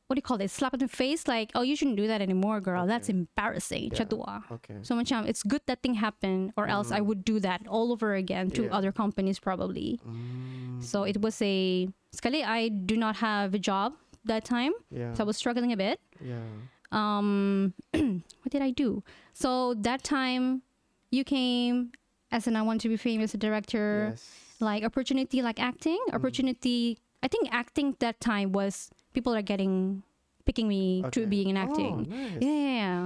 Speaker 2: what do you call it? Slap in the face. Like, oh, you shouldn't do that anymore, girl. That's embarrassing.
Speaker 1: Yeah.
Speaker 2: Chatua.
Speaker 1: Okay.
Speaker 2: So much it's good that thing happened, or else I would do that all over again to
Speaker 1: Yeah.
Speaker 2: other companies probably.
Speaker 1: Mm,
Speaker 2: So it was a sekali I do not have a job that time,
Speaker 1: yeah.
Speaker 2: so I was struggling a bit.
Speaker 1: yeah.
Speaker 2: Um, what did I do? So that time, you came as an I want to be famous director
Speaker 1: Yes.
Speaker 2: like opportunity like acting
Speaker 1: Mm.
Speaker 2: opportunity i think acting that time was people are getting picking me to
Speaker 1: Okay.
Speaker 2: being in
Speaker 1: Oh,
Speaker 2: acting
Speaker 1: nice.
Speaker 2: yeah, yeah, yeah.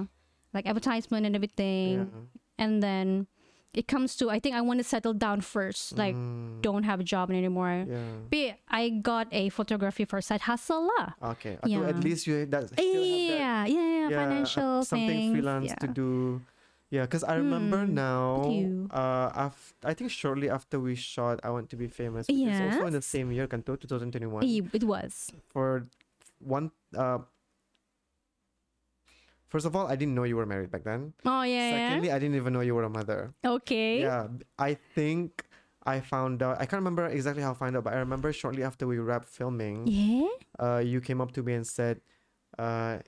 Speaker 2: like advertisement and everything
Speaker 1: Yeah.
Speaker 2: and then it comes to i think i want to settle down first like
Speaker 1: Mm,
Speaker 2: don't have a job anymore
Speaker 1: yeah.
Speaker 2: but i got a photography for side hustle lah
Speaker 1: Okay.
Speaker 2: Yeah.
Speaker 1: at least you that still have that
Speaker 2: yeah, yeah, yeah,
Speaker 1: yeah,
Speaker 2: financial
Speaker 1: uh, something
Speaker 2: things,
Speaker 1: freelance
Speaker 2: yeah.
Speaker 1: to do. Yeah, because I remember
Speaker 2: Hmm,
Speaker 1: now.
Speaker 2: you.
Speaker 1: Uh, af- I think shortly after we shot "I Want to Be Famous," which is also in the same year, Kanto, 2021.
Speaker 2: Eh, it was
Speaker 1: For one, uh, first of all, I didn't know you were married back then.
Speaker 2: oh yeah,
Speaker 1: Secondly, I didn't even know you were a mother.
Speaker 2: okay
Speaker 1: Yeah, I think I found out. I can't remember exactly how I found out, but I remember shortly after we wrapped filming,
Speaker 2: yeah
Speaker 1: uh, you came up to me and said, uh,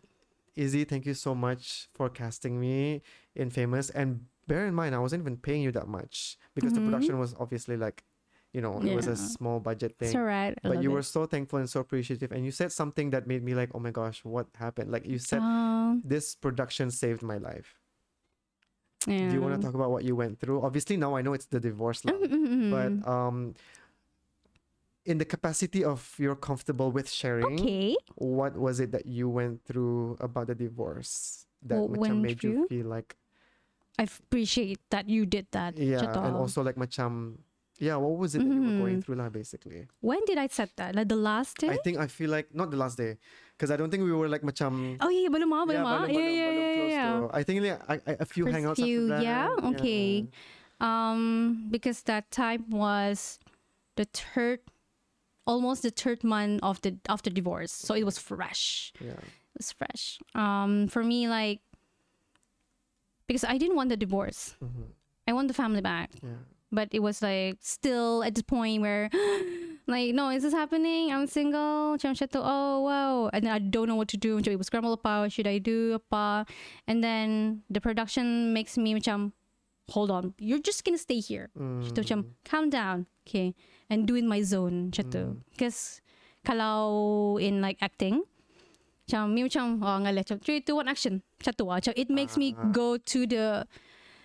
Speaker 1: "Izzy, thank you so much for casting me in Famous." And bear in mind, I wasn't even paying you that much because the
Speaker 2: Mhm.
Speaker 1: production was obviously like, you know, it was a small budget thing.
Speaker 2: it's alright I
Speaker 1: But you
Speaker 2: it.
Speaker 1: were so thankful and so appreciative, and you said something that made me like, "Oh my gosh, what happened?" Like you said,
Speaker 2: Um,
Speaker 1: "This production saved my life."
Speaker 2: yeah.
Speaker 1: Do you want to talk about what you went through? Obviously, now I know it's the divorce now,
Speaker 2: Mm-hmm.
Speaker 1: but um, in the capacity of you're comfortable with sharing,
Speaker 2: okay.
Speaker 1: what was it that you went through about the divorce that macam
Speaker 2: went
Speaker 1: made you feel like
Speaker 2: I appreciate that you did that.
Speaker 1: yeah, and also like macam yeah, what was it that you were going
Speaker 2: Mhm.
Speaker 1: through lah basically?
Speaker 2: when did I set that? Like the last day?
Speaker 1: I think I feel like not the last day, because I don't think we were like macam
Speaker 2: oh yeah, belum ah, belum
Speaker 1: yeah,
Speaker 2: ah. Yeah, yeah, yeah, yeah.
Speaker 1: I think like, I, I, a few
Speaker 2: First
Speaker 1: hangouts
Speaker 2: few,
Speaker 1: after that.
Speaker 2: yeah, okay. Um, because that time was the third, almost the third month of the after divorce, so it was fresh.
Speaker 1: Yeah.
Speaker 2: It was fresh. Um, for me, like because I didn't want the divorce,
Speaker 1: mhm,
Speaker 2: I want the family back.
Speaker 1: yeah.
Speaker 2: but it was like still at the point where like no is this happening? I'm single. Macam macam tu oh wow. And then i don't know what to do. It was scramble apa should i do apa and then the production makes me hold on. You're just gonna stay here.
Speaker 1: Mm.
Speaker 2: Macam tu macam calm down. Okay and do in my zone macam tu because kalau in like acting macam me macam oh ngalah macam 3 2 1 action macam tu lah macam it makes me
Speaker 1: Ah.
Speaker 2: go to the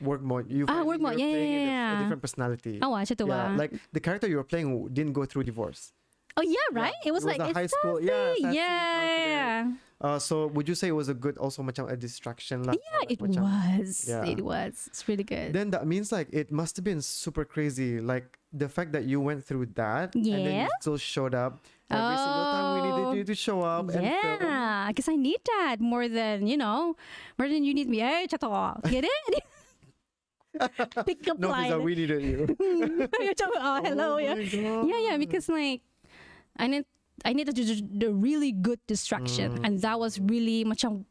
Speaker 1: work mode. You
Speaker 2: Ah, work mode.
Speaker 1: you're
Speaker 2: Yeah, yeah,
Speaker 1: a,
Speaker 2: yeah.
Speaker 1: a different personality.
Speaker 2: macam tu
Speaker 1: yeah,
Speaker 2: lah
Speaker 1: like the character you were playing didn't go through divorce.
Speaker 2: oh yeah right
Speaker 1: Yeah,
Speaker 2: it was
Speaker 1: it
Speaker 2: like it's
Speaker 1: high school- yeah,
Speaker 2: sassy, yeah
Speaker 1: Uh, so would you say it was a good, also macam a distraction lah?
Speaker 2: yeah
Speaker 1: Like
Speaker 2: it
Speaker 1: macam-
Speaker 2: was
Speaker 1: yeah.
Speaker 2: it was it's really good
Speaker 1: Then that means like it must have been super crazy. Like the fact that you went through that and then you still showed up every single time we needed
Speaker 2: Oh.
Speaker 1: you to show up
Speaker 2: yeah because i need that more than you know more than you need me. Hey chato get it? Pick up
Speaker 1: No,
Speaker 2: line.
Speaker 1: we needed you.
Speaker 2: Oh, hello
Speaker 1: Oh
Speaker 2: yeah. Yeah yeah because like i need i needed to the really good distraction
Speaker 1: Mm.
Speaker 2: and that was really macam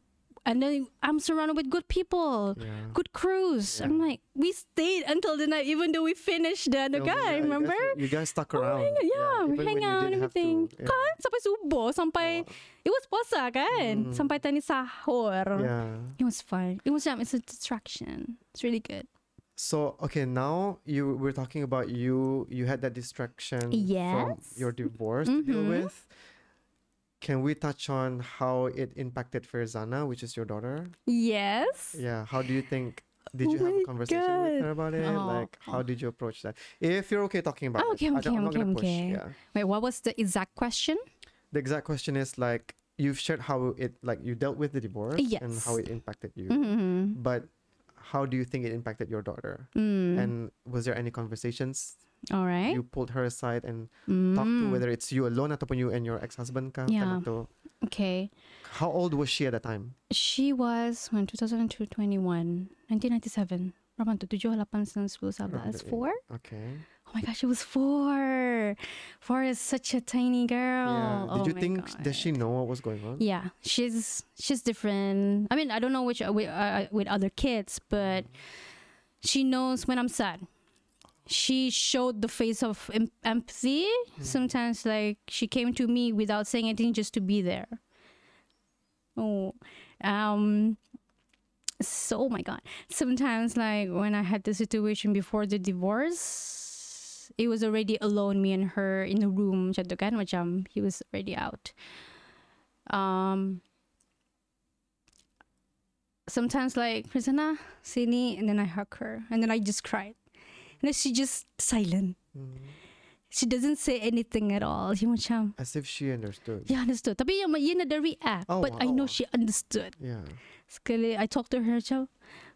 Speaker 2: and then i'm surrounded with good people
Speaker 1: Yeah.
Speaker 2: good crews i'm like we stayed until the night even though we finished the other
Speaker 1: Filming,
Speaker 2: guy
Speaker 1: yeah, you guys
Speaker 2: remember
Speaker 1: You guys stuck
Speaker 2: Oh
Speaker 1: around.
Speaker 2: God, yeah, we hang out and everything.
Speaker 1: to. Yeah.
Speaker 2: Kan sampai subuh, sampai it was puasa kan,
Speaker 1: Mm.
Speaker 2: sampai tani sahur.
Speaker 1: Yeah.
Speaker 2: It was fun. It was um, it's a distraction. It's really good.
Speaker 1: So okay, now you we're talking about you. You had that distraction from your divorce to deal
Speaker 2: Mhm.
Speaker 1: with. Can we touch on how it impacted Farzana, which is your daughter?
Speaker 2: Yes.
Speaker 1: Yeah. How do you think? Did
Speaker 2: Oh
Speaker 1: you have a conversation
Speaker 2: God.
Speaker 1: with her about it?
Speaker 2: Oh.
Speaker 1: Like, how did you approach that? If you're okay talking about
Speaker 2: Oh,
Speaker 1: it,
Speaker 2: okay,
Speaker 1: I don't, I'm
Speaker 2: okay,
Speaker 1: not gonna
Speaker 2: okay,
Speaker 1: push.
Speaker 2: okay.
Speaker 1: Yeah.
Speaker 2: Wait, what was the exact question?
Speaker 1: The exact question is like you've shared how it like you dealt with the divorce and how it impacted you,
Speaker 2: Mm-hmm.
Speaker 1: but how do you think it impacted your daughter?
Speaker 2: Mm.
Speaker 1: And was there any conversations
Speaker 2: All right.
Speaker 1: you pulled her aside and
Speaker 2: mm.
Speaker 1: talked to whether it's you alone ataupun you and your ex-husband ka
Speaker 2: Yeah. Okay.
Speaker 1: How old was she at the time?
Speaker 2: She was when 2002, 21, 1997. Berapa tu? 7, 8, 9, 10, 11, 4?
Speaker 1: Okay.
Speaker 2: Oh my gosh, she was four. Four is such a tiny girl.
Speaker 1: yeah. Did
Speaker 2: Oh
Speaker 1: you think does she know what was going on?
Speaker 2: Yeah, she's she's different. I mean, I don't know which with uh, with other kids, but she knows when I'm sad. She showed the face of em- empathy. Sometimes, like she came to me without saying anything, just to be there. Oh, um. So, oh my god. Sometimes, like when I had the situation before the divorce, it was already alone, me and her in the room. Macam tu kan, macam he was already out. Um. Sometimes, like Prisana, sini, and then I hug her, and then I just cried, and then she just silent.
Speaker 1: Mm.
Speaker 2: She doesn't say anything at all. She macam,
Speaker 1: As if she understood.
Speaker 2: yeah, understood. Tapi yang yun ada react,
Speaker 1: Oh,
Speaker 2: but I know
Speaker 1: wow.
Speaker 2: she understood.
Speaker 1: Yeah.
Speaker 2: Sekali I talk to her macam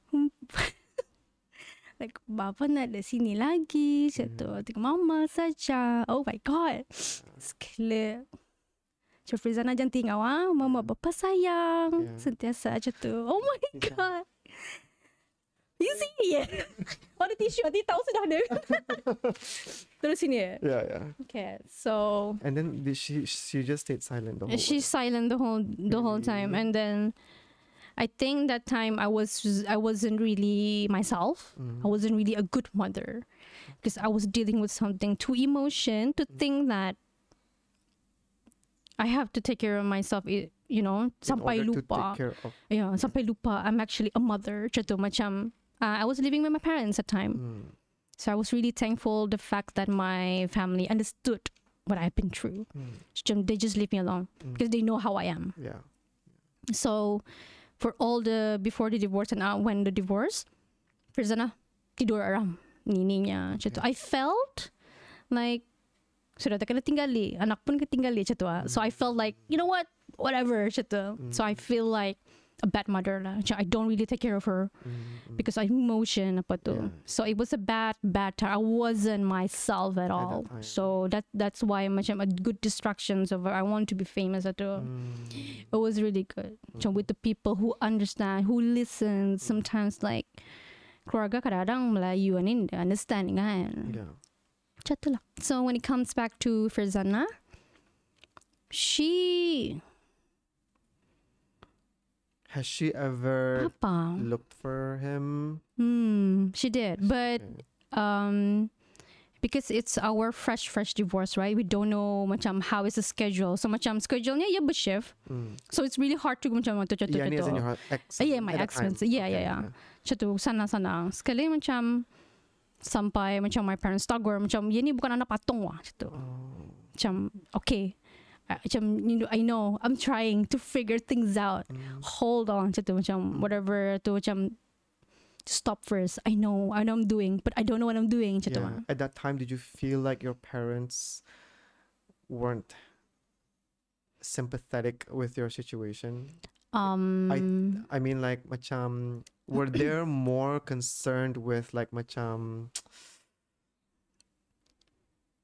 Speaker 2: hmm, like bapa nak ada sini lagi macam tu tengok mama saja oh my god sekali macam Frizana jangan tinggal ah mama bapa sayang
Speaker 1: Yeah.
Speaker 2: sentiasa macam tu oh my god Izzy yeah. Ada tisu Nanti tahu sudah ada Terus sini
Speaker 1: Yeah, yeah.
Speaker 2: Okay So
Speaker 1: And then she she just stayed silent the whole
Speaker 2: She's silent the whole the whole time, and then I think that time I was I wasn't really myself.
Speaker 1: Mm.
Speaker 2: I wasn't really a good mother because I was dealing with something too emotion to think that I have to take care of myself. You know, sampai lupa.
Speaker 1: take care of
Speaker 2: Yeah, sampai lupa. I'm actually a mother. Tu, macam uh, I was living with my parents at the time.
Speaker 1: Mm.
Speaker 2: So I was really thankful the fact that my family understood what I've been through.
Speaker 1: Mm.
Speaker 2: They just leave me alone
Speaker 1: Mm.
Speaker 2: because they know how I am.
Speaker 1: Yeah.
Speaker 2: So for all the before the divorce and uh, when the divorce, Firzana tidur aram nini niya. Macam. I felt like sudah tak tinggali, anak pun ketinggali ah. So I felt like, you know what, whatever tu. So I feel like a bad mother lah. I don't really take care of her
Speaker 1: Mm.
Speaker 2: because I emotion apa tu.
Speaker 1: Yeah.
Speaker 2: So it was a bad bad time. I wasn't myself at
Speaker 1: that
Speaker 2: all.
Speaker 1: time.
Speaker 2: so that that's why macam a good distractions of I want to be famous at all.
Speaker 1: Mm.
Speaker 2: It was really good. Macam with the people who understand, who listen. Sometimes like keluarga kadang-kadang Melayu ni dia understand kan.
Speaker 1: Yeah.
Speaker 2: So when it comes back to Firzana, she
Speaker 1: Has she ever
Speaker 2: apa?
Speaker 1: looked for him?
Speaker 2: Hmm, she did. But um because it's our fresh fresh divorce right we don't know macam how is the schedule so macam schedule niya yeah shift
Speaker 1: Mm.
Speaker 2: so it's really hard to macam to to to
Speaker 1: Yeah, ni in your ex.
Speaker 2: Ah, yeah, my ex-fiance. Yeah, yeah,
Speaker 1: Okay,
Speaker 2: yeah. Siya sana sana. Sekali macam sampai macam my parents tagor macam ya ni bukan anak patong wah situ.
Speaker 1: Oh.
Speaker 2: Macam okay. Macam you know, I know I'm trying to figure things out.
Speaker 1: Mm.
Speaker 2: Hold on situ macam whatever to macam stop first. I know, I know I'm doing, but I don't know what I'm doing.
Speaker 1: Yeah. At that time, did you feel like your parents weren't sympathetic with your situation?
Speaker 2: Um
Speaker 1: I mean, like, macam, were they more concerned with, like, macam,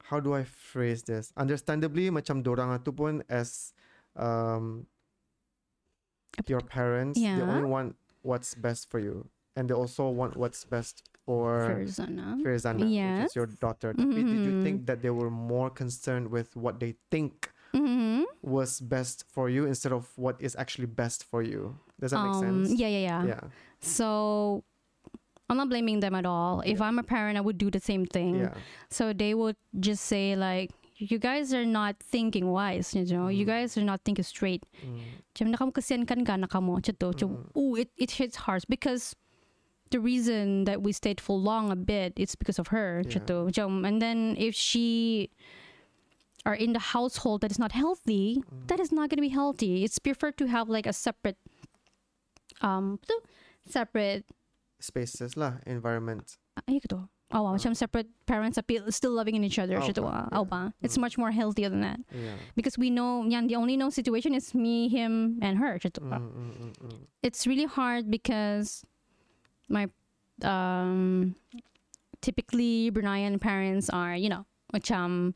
Speaker 1: how do I phrase this? Understandably, macam dorang tu pun as um, your parents, they only want what's best for you. And they also want what's best for
Speaker 2: Farzana.
Speaker 1: Farizana, which is your daughter. Tapi Did you
Speaker 2: Mhm.
Speaker 1: think that they were more concerned with what they think
Speaker 2: Mhm.
Speaker 1: was best for you instead of what is actually best for you? Does that make
Speaker 2: Um,
Speaker 1: sense?
Speaker 2: yeah, yeah, yeah.
Speaker 1: Yeah.
Speaker 2: So I'm not blaming them at all. If I'm a parent, I would do the same thing.
Speaker 1: Yeah.
Speaker 2: So they would just say like, "You guys are not thinking wise, you know. You
Speaker 1: Mm.
Speaker 2: guys are not thinking straight. Macam nakamu kasihan kan ka nakamo. Chito,
Speaker 1: Mm.
Speaker 2: ooh, it it hits hard because the reason that we stayed for long a bit it's because of her.
Speaker 1: Yeah.
Speaker 2: Chito. And then if she are in the household that is not healthy,
Speaker 1: Mm.
Speaker 2: that is not going to be healthy. It's preferred to have like a separate, um, separate
Speaker 1: Spaces lah, environment.
Speaker 2: ay gitu. Oh, wow.
Speaker 1: Oh.
Speaker 2: Macam separate parents tapi still loving in each other.
Speaker 1: Oh,
Speaker 2: Siya to,
Speaker 1: ba?
Speaker 2: ah. Oh, ba? It's
Speaker 1: Mm.
Speaker 2: much more healthier than that.
Speaker 1: Yeah.
Speaker 2: Because we know, yan, the only known situation is me, him, and her.
Speaker 1: Mm,
Speaker 2: ah.
Speaker 1: mm, mm, mm.
Speaker 2: It's really hard because my, um, typically Bruneian parents are, you know, macam,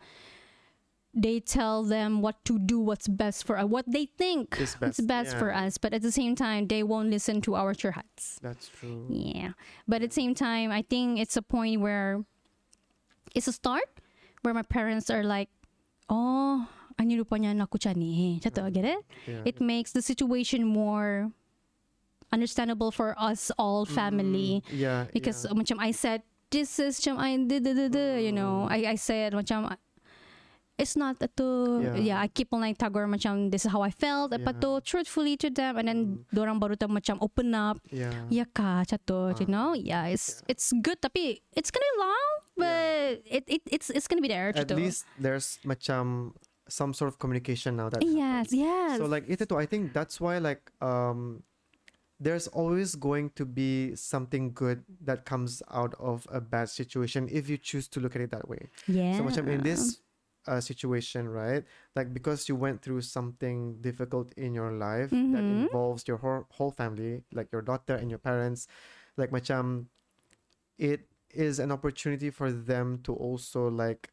Speaker 2: they tell them what to do, what's best for, us, what they think
Speaker 1: It's best.
Speaker 2: is best for us. But at the same time, they won't listen to our churhats.
Speaker 1: That's true.
Speaker 2: Yeah. But at the same time, I think it's a point where it's a start where my parents are like, oh, ano lupa niya na ako ni. Eh. Get it?
Speaker 1: Yeah.
Speaker 2: It makes the situation more understandable for us all mm-hmm. family.
Speaker 1: Mm, yeah.
Speaker 2: Because
Speaker 1: yeah.
Speaker 2: macam I said, this is macam I you know. Mm. I, I said macam, it's not ito.
Speaker 1: Yeah.
Speaker 2: Yeah. I keep on like tagor macam, this is how I felt.
Speaker 1: Yeah.
Speaker 2: But to truthfully to them. And then, dorang baru ta macam open up.
Speaker 1: yeah.
Speaker 2: Yeah ka, chato, you
Speaker 1: Ah.
Speaker 2: know? Yeah, it's it's good tapi it's gonna be long, but it, it it's it's gonna be there,
Speaker 1: At
Speaker 2: chato.
Speaker 1: least there's macam some sort of communication now that
Speaker 2: yes, yes.
Speaker 1: So like ito to, I think that's why like um there's always going to be something good that comes out of a bad situation if you choose to look at it that way.
Speaker 2: yeah.
Speaker 1: So macam in this uh, situation, right? Like because you went through something difficult in your life that
Speaker 2: Mhm.
Speaker 1: involves your whole, whole family, like your daughter and your parents, like macam it is an opportunity for them to also like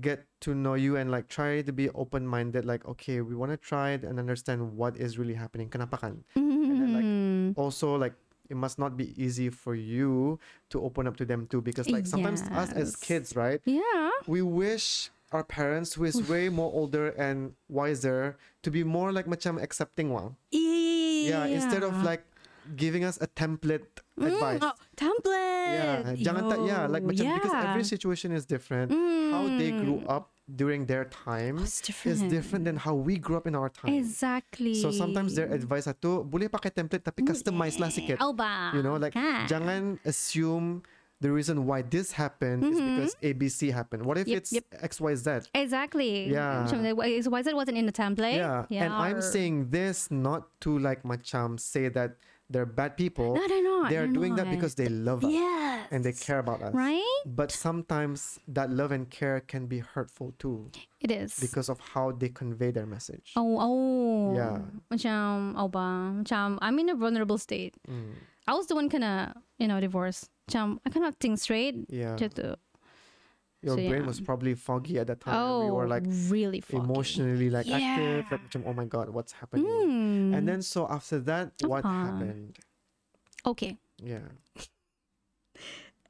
Speaker 1: get to know you and like try to be open minded like okay we want to try it and understand what is really happening kenapa kan And then, like,
Speaker 2: Mhm.
Speaker 1: also like it must not be easy for you to open up to them too because like sometimes us as kids right
Speaker 2: yeah.
Speaker 1: we wish our parents who is way more older and wiser to be more like macam accepting one yeah, instead of like giving us a template
Speaker 2: Mm,
Speaker 1: advice
Speaker 2: oh, template.
Speaker 1: yeah jangan tak yeah like macam because every situation is different how they grew
Speaker 2: Mm.
Speaker 1: up during their time
Speaker 2: Oh, different.
Speaker 1: is different than how we grew up in our time
Speaker 2: Exactly.
Speaker 1: so sometimes their advice atu boleh pakai template tapi customize lah sikit
Speaker 2: Oh, ba.
Speaker 1: you know like
Speaker 2: Kan?
Speaker 1: jangan assume the reason why this happened is because ABC happened what if
Speaker 2: Mm-hmm. Yep,
Speaker 1: it's
Speaker 2: yep.
Speaker 1: XYZ
Speaker 2: Exactly.
Speaker 1: Yeah.
Speaker 2: Macam the- Why why that wasn't in the template?
Speaker 1: yeah. and I'm saying this not to like macam say that they're bad people
Speaker 2: No, they're not.
Speaker 1: they're doing that because they love us
Speaker 2: Yes.
Speaker 1: and they care about us
Speaker 2: Right?
Speaker 1: but sometimes that love and care can be hurtful too
Speaker 2: It is.
Speaker 1: because of how they convey their message
Speaker 2: Oh, oh.
Speaker 1: Yeah.
Speaker 2: Macam, oh ba? Macam, I'm in a vulnerable state.
Speaker 1: Mm,
Speaker 2: I was the one kinda, you know, divorced. Macam, I cannot think straight.
Speaker 1: yeah
Speaker 2: Macam
Speaker 1: your
Speaker 2: so,
Speaker 1: brain
Speaker 2: yeah.
Speaker 1: was probably foggy at that time
Speaker 2: Oh,
Speaker 1: we were like
Speaker 2: really foggy.
Speaker 1: emotionally like active
Speaker 2: Yeah.
Speaker 1: like macam, oh my god what's happening
Speaker 2: Mm.
Speaker 1: and then so after that what happened
Speaker 2: Okay.
Speaker 1: yeah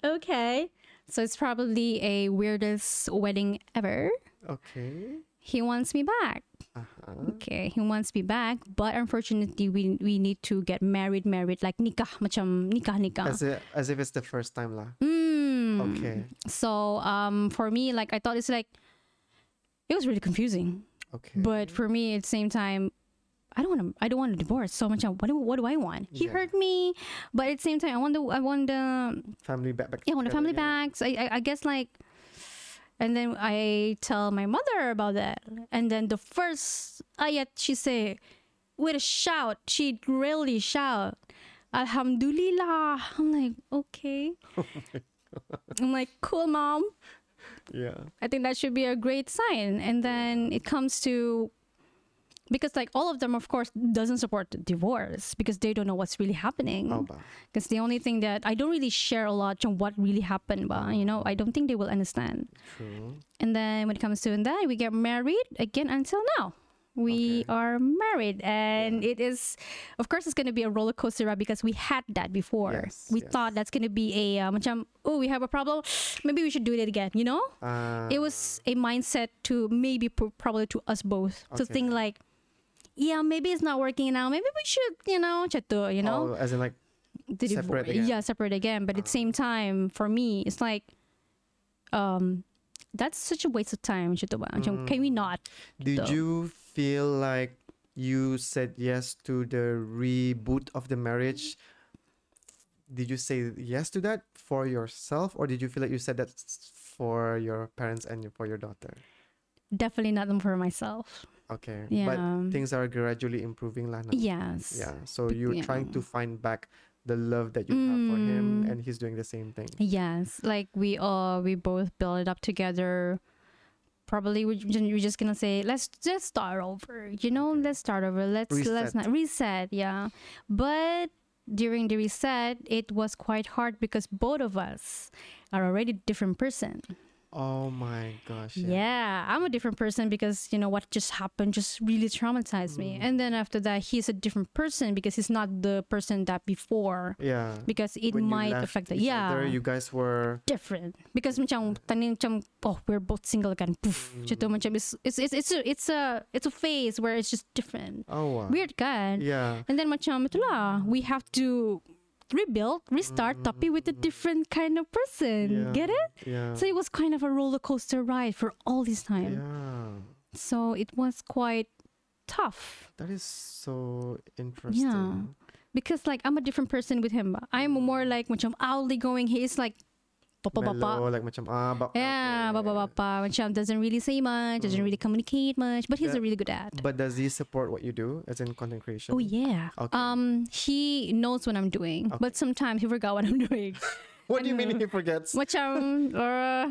Speaker 2: Okay. So it's probably a weirdest wedding ever.
Speaker 1: okay
Speaker 2: He wants me back.
Speaker 1: uh-huh.
Speaker 2: Okay, he wants me back, but unfortunately, we we need to get married, married like nikah, macam nikah nikah.
Speaker 1: as, if, as if it's the first time lah
Speaker 2: Mm,
Speaker 1: Okay.
Speaker 2: So um, for me, like I thought it's like it was really confusing.
Speaker 1: Okay.
Speaker 2: But for me, at the same time, I don't want to. I don't want a divorce so much. What do, what do I want? He
Speaker 1: Yeah.
Speaker 2: hurt me, but at the same time, I want the. I want the.
Speaker 1: family back. back
Speaker 2: Yeah, I want the family
Speaker 1: again.
Speaker 2: back. So I, I, I guess like. And then I tell my mother about that, and then the first ayat she say, with a shout, she really shout, Alhamdulillah. I'm like, okay. I'm like, cool, mom.
Speaker 1: Yeah.
Speaker 2: I think that should be a great sign. And then it comes to because like all of them of course doesn't support divorce because they don't know what's really happening.
Speaker 1: Oh.
Speaker 2: Because the only thing that I don't really share a lot on what really happened, but you know, I don't think they will understand.
Speaker 1: True.
Speaker 2: And then when it comes to that, we get married again until now. We
Speaker 1: Okay.
Speaker 2: are married, and it is, of course, it's going to be a roller coaster ride because we had that before.
Speaker 1: Yes,
Speaker 2: we
Speaker 1: yes.
Speaker 2: thought that's going to be a, uh, macam, oh, we have a problem. Maybe we should do it again, you know?
Speaker 1: Uh,
Speaker 2: it was a mindset to maybe pro- probably to us both to think like yeah maybe it's not working now maybe we should you know chatto, you know
Speaker 1: oh, as in like
Speaker 2: div-
Speaker 1: separate again.
Speaker 2: yeah separate again but at the same time for me it's like um that's such a waste of time chatto ba? Macam, can we
Speaker 1: Mm.
Speaker 2: not
Speaker 1: Did
Speaker 2: Betul.
Speaker 1: you feel like you said yes to the reboot of the marriage? Did you say yes to that for yourself, or did you feel like you said that for your parents and for your daughter?
Speaker 2: definitely not them for myself
Speaker 1: Okay,
Speaker 2: yeah
Speaker 1: but things are gradually improving, lah. now.
Speaker 2: yes
Speaker 1: Yeah, so you're trying to find back the love that you have for him,
Speaker 2: Mm.
Speaker 1: and he's doing the same thing.
Speaker 2: Yes, like we all we both build it up together. Probably we're just, we're just gonna say let's just start over. You know,
Speaker 1: Okay.
Speaker 2: let's start over. Let's let's not reset. Yeah, but during the reset, it was quite hard because both of us are already different person.
Speaker 1: Oh my gosh!
Speaker 2: Yeah. I'm a different person because you know what just happened just really traumatized me.
Speaker 1: Mm.
Speaker 2: And then after that, he's a different person because he's not the person that before.
Speaker 1: Yeah.
Speaker 2: Because it
Speaker 1: When
Speaker 2: might affect the yeah
Speaker 1: other, you guys were
Speaker 2: different because macam tani macam oh we're both single again. poof
Speaker 1: Mm.
Speaker 2: mm. macam it's it's it's it's a it's a it's a phase where it's just different
Speaker 1: oh wow.
Speaker 2: weird kan
Speaker 1: Yeah.
Speaker 2: and then macam itulah we have to rebuild restart tapi with a different kind of person
Speaker 1: Mm. Yeah.
Speaker 2: get it
Speaker 1: Yeah.
Speaker 2: so it was kind of a roller coaster ride for all this time
Speaker 1: yeah.
Speaker 2: so it was quite tough
Speaker 1: That is so interesting. Yeah.
Speaker 2: because like I'm a different person with him I'm more like macam outly going he is like papa papa
Speaker 1: Mellow, like macam ah, bap-
Speaker 2: Yeah,
Speaker 1: okay.
Speaker 2: baba bapa macam doesn't really say much, doesn't
Speaker 1: Mm.
Speaker 2: really communicate much, but he's
Speaker 1: Yeah.
Speaker 2: a really good at.
Speaker 1: But does he support what you do, as in content creation?
Speaker 2: Oh yeah.
Speaker 1: Okay.
Speaker 2: Um, he knows what I'm doing, but sometimes he forgot what I'm doing.
Speaker 1: what do you mean he forgets?
Speaker 2: macam uh,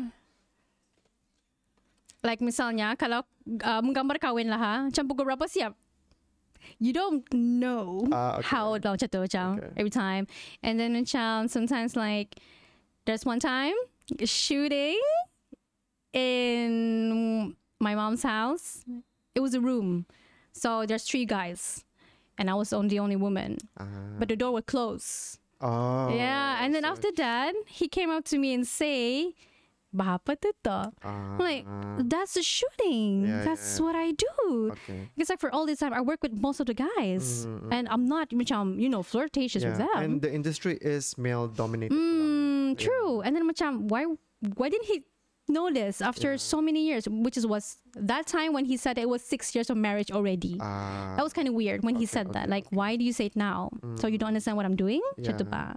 Speaker 2: like misalnya kalau uh, menggambar kahwin lah ha, macam pukul berapa siap? You don't know
Speaker 1: Ah, okay.
Speaker 2: how tu macam
Speaker 1: Okay.
Speaker 2: every time, and then macam sometimes like there's one time shooting in my mom's house. It was a room, so there's three guys, and I was the only only woman,
Speaker 1: Ah.
Speaker 2: but the door was closed.
Speaker 1: oh.
Speaker 2: yeah, and then
Speaker 1: so-
Speaker 2: after that, he came up to me and say, "Bahapa tu to?"
Speaker 1: Ah,
Speaker 2: like, That's a shooting.
Speaker 1: Yeah,
Speaker 2: That's
Speaker 1: yeah.
Speaker 2: what I do.
Speaker 1: okay.
Speaker 2: It's like for all this time, I work with most of the guys,
Speaker 1: Mm, mm,
Speaker 2: and I'm not, which I'm, you know, flirtatious with them.
Speaker 1: And the industry is male dominated.
Speaker 2: Mm, True. And then macam why why didn't he know this after
Speaker 1: Yeah.
Speaker 2: so many years? Which is was that time when he said it was six years of marriage already.
Speaker 1: Ah,
Speaker 2: that was kind of weird when he
Speaker 1: okay,
Speaker 2: said that.
Speaker 1: okay,
Speaker 2: Like, why do you say it now? So you don't understand what I'm doing?
Speaker 1: Yeah.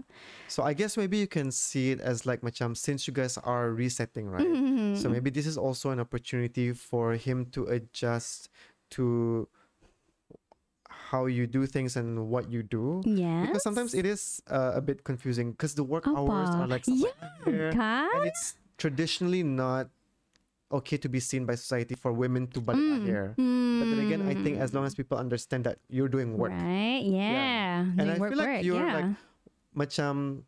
Speaker 1: so I guess maybe you can see it as like macam since you guys are resetting, right?
Speaker 2: Mm-hmm.
Speaker 1: So maybe this is also an opportunity for him to adjust to how you do things and what you do.
Speaker 2: Yes.
Speaker 1: Because sometimes it is uh, a bit confusing because the work hours are like
Speaker 2: Kan?
Speaker 1: and it's traditionally not okay to be seen by society for women to balik
Speaker 2: Mm.
Speaker 1: hair. But then again, I think as long as people understand that you're doing work,
Speaker 2: Right? Yeah.
Speaker 1: yeah.
Speaker 2: And
Speaker 1: I
Speaker 2: work,
Speaker 1: feel like
Speaker 2: work,
Speaker 1: you're,
Speaker 2: yeah.
Speaker 1: like, macam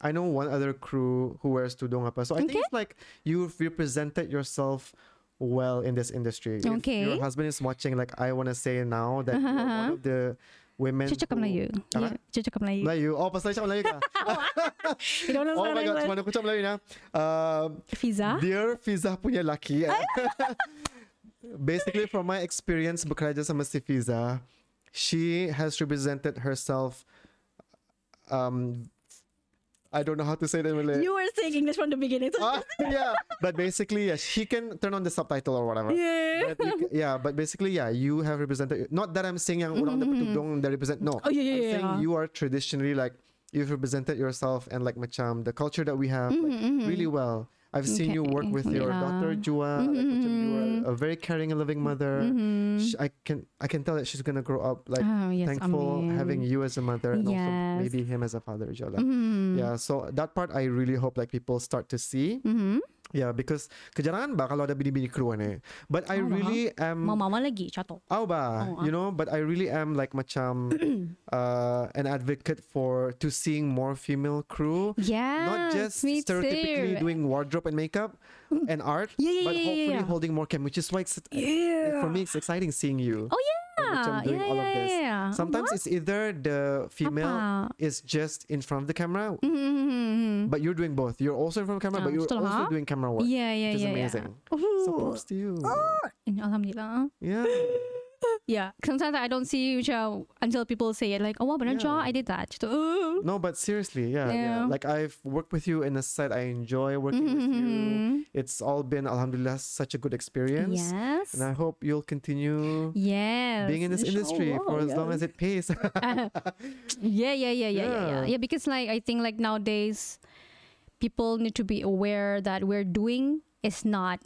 Speaker 1: I know one other crew who wears tudong apa. So I think it's like you've represented yourself well in this industry. If
Speaker 2: Okay.
Speaker 1: your husband is watching, like I want to say now that you're one of the women.
Speaker 2: Cucuk
Speaker 1: who-
Speaker 2: Melayu.
Speaker 1: Apa?
Speaker 2: Cucuk Melayu.
Speaker 1: Melayu. Oh, pasal cakap Melayu ka?
Speaker 2: You don't
Speaker 1: oh my god, mana aku cakap Melayu na. Uh,
Speaker 2: Fizah?
Speaker 1: dear Fizah punya laki. Basically, from my experience bekerja sama si Fizah, she has represented herself um, I don't know how to say it in Malay.
Speaker 2: You were saying English from the beginning. So
Speaker 1: Ah, yeah, but basically, yeah, she can turn on the subtitle or whatever.
Speaker 2: yeah.
Speaker 1: But you yeah, but basically, yeah, you have represented. Not that I'm saying yang orang mm-hmm, tudung mm-hmm. they represent. No,
Speaker 2: Oh, yeah, yeah,
Speaker 1: I'm
Speaker 2: yeah,
Speaker 1: saying you are traditionally like you've represented yourself and like macam the culture that we have like, mm-hmm, really well. I've seen you work with your daughter
Speaker 2: Yeah.
Speaker 1: Jua. Like, you are a very caring and loving mother. Sh- I can I can tell that she's gonna grow up like
Speaker 2: Oh, yes,
Speaker 1: thankful having you as a mother and also maybe him as a father, Jola.
Speaker 2: Mhm.
Speaker 1: Yeah, so that part I really hope like people start to see. Yeah, because kejarangan ba kalau ada bini-bini keruan eh. But I
Speaker 2: Oh,
Speaker 1: really am
Speaker 2: Mau mama lagi, cato.
Speaker 1: Aw ba,
Speaker 2: Oh,
Speaker 1: you know, but I really am like macam uh, an advocate for to seeing more female crew.
Speaker 2: Yeah.
Speaker 1: Not just stereotypically
Speaker 2: too.
Speaker 1: doing wardrobe and makeup and art,
Speaker 2: Yeah, yeah,
Speaker 1: but
Speaker 2: yeah,
Speaker 1: hopefully
Speaker 2: yeah.
Speaker 1: holding more cam, which is why it's,
Speaker 2: Yeah.
Speaker 1: for me it's exciting seeing you.
Speaker 2: Oh yeah.
Speaker 1: macam doing
Speaker 2: yeah,
Speaker 1: all of this.
Speaker 2: yeah.
Speaker 1: Sometimes
Speaker 2: What?
Speaker 1: it's either the female
Speaker 2: Apa?
Speaker 1: is just in front of the camera,
Speaker 2: Mhm.
Speaker 1: but you're doing both. You're also in front of the camera, but
Speaker 2: Ah,
Speaker 1: you're also doing camera work.
Speaker 2: Yeah, yeah,
Speaker 1: which is
Speaker 2: yeah,
Speaker 1: amazing.
Speaker 2: yeah.
Speaker 1: So props to you.
Speaker 2: Ini Alhamdulillah.
Speaker 1: Yeah.
Speaker 2: Yeah. Sometimes I don't see macam until people say it like, oh, wow, benar
Speaker 1: Yeah.
Speaker 2: I did that. Oh.
Speaker 1: No, but seriously, yeah, yeah.
Speaker 2: Yeah.
Speaker 1: Like I've worked with you in a set. I enjoy working with you.
Speaker 2: Mhm.
Speaker 1: It's all been, alhamdulillah, such a good experience.
Speaker 2: Yes.
Speaker 1: And I hope you'll continue
Speaker 2: yes.
Speaker 1: being in this industry for as long as it pays.
Speaker 2: yeah, yeah, yeah, yeah, yeah, yeah,
Speaker 1: Yeah.
Speaker 2: yeah. Because like I think like nowadays, people need to be aware that we're doing is not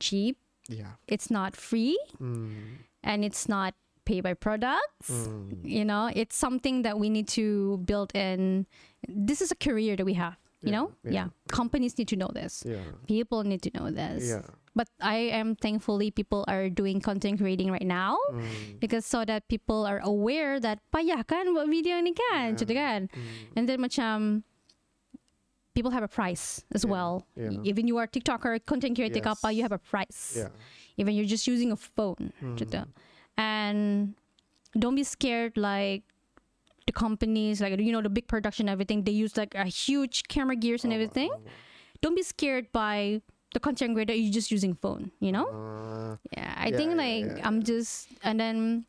Speaker 2: cheap.
Speaker 1: yeah.
Speaker 2: It's not free,
Speaker 1: Mm,
Speaker 2: and it's not pay by products.
Speaker 1: mm.
Speaker 2: You know, it's something that we need to build in. This is a career that we have. You
Speaker 1: Yeah,
Speaker 2: know,
Speaker 1: yeah.
Speaker 2: yeah. Companies need to know this.
Speaker 1: Yeah.
Speaker 2: People need to know this.
Speaker 1: Yeah.
Speaker 2: But I am thankfully people are doing content creating right now.
Speaker 1: Mm,
Speaker 2: Because so that people are aware that payah kan buat video ni kan,
Speaker 1: Yeah.
Speaker 2: kan.
Speaker 1: mm.
Speaker 2: And then macam people have a price as
Speaker 1: Yeah,
Speaker 2: well.
Speaker 1: yeah.
Speaker 2: Even you are TikToker, content creator pa, you have a price.
Speaker 1: Yeah.
Speaker 2: Even you're just using a phone.
Speaker 1: Mm.
Speaker 2: And don't be scared like the companies like you know the big production everything they use like a huge camera gears and
Speaker 1: Oh,
Speaker 2: everything don't be scared by the content creator you're just using phone you know
Speaker 1: Uh,
Speaker 2: yeah i think like i'm just and then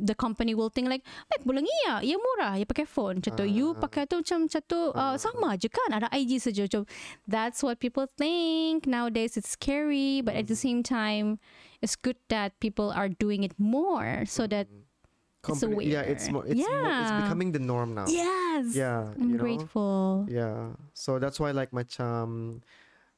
Speaker 2: the company will think like eh bulan iya ya murah. Ya pakai phone. Macam tu. You
Speaker 1: Ah.
Speaker 2: pakai tu macam macam tu. Uh, sama je kan? Ada IG saja. Macam that's what people think. Nowadays it's scary but at the
Speaker 1: Mm-hmm.
Speaker 2: same time it's good that people are doing it more so that It's
Speaker 1: company- yeah, it's more, it's more, it's becoming the norm now.
Speaker 2: yes.
Speaker 1: Yeah,
Speaker 2: i'm
Speaker 1: you know?
Speaker 2: grateful.
Speaker 1: Yeah. So that's why like macam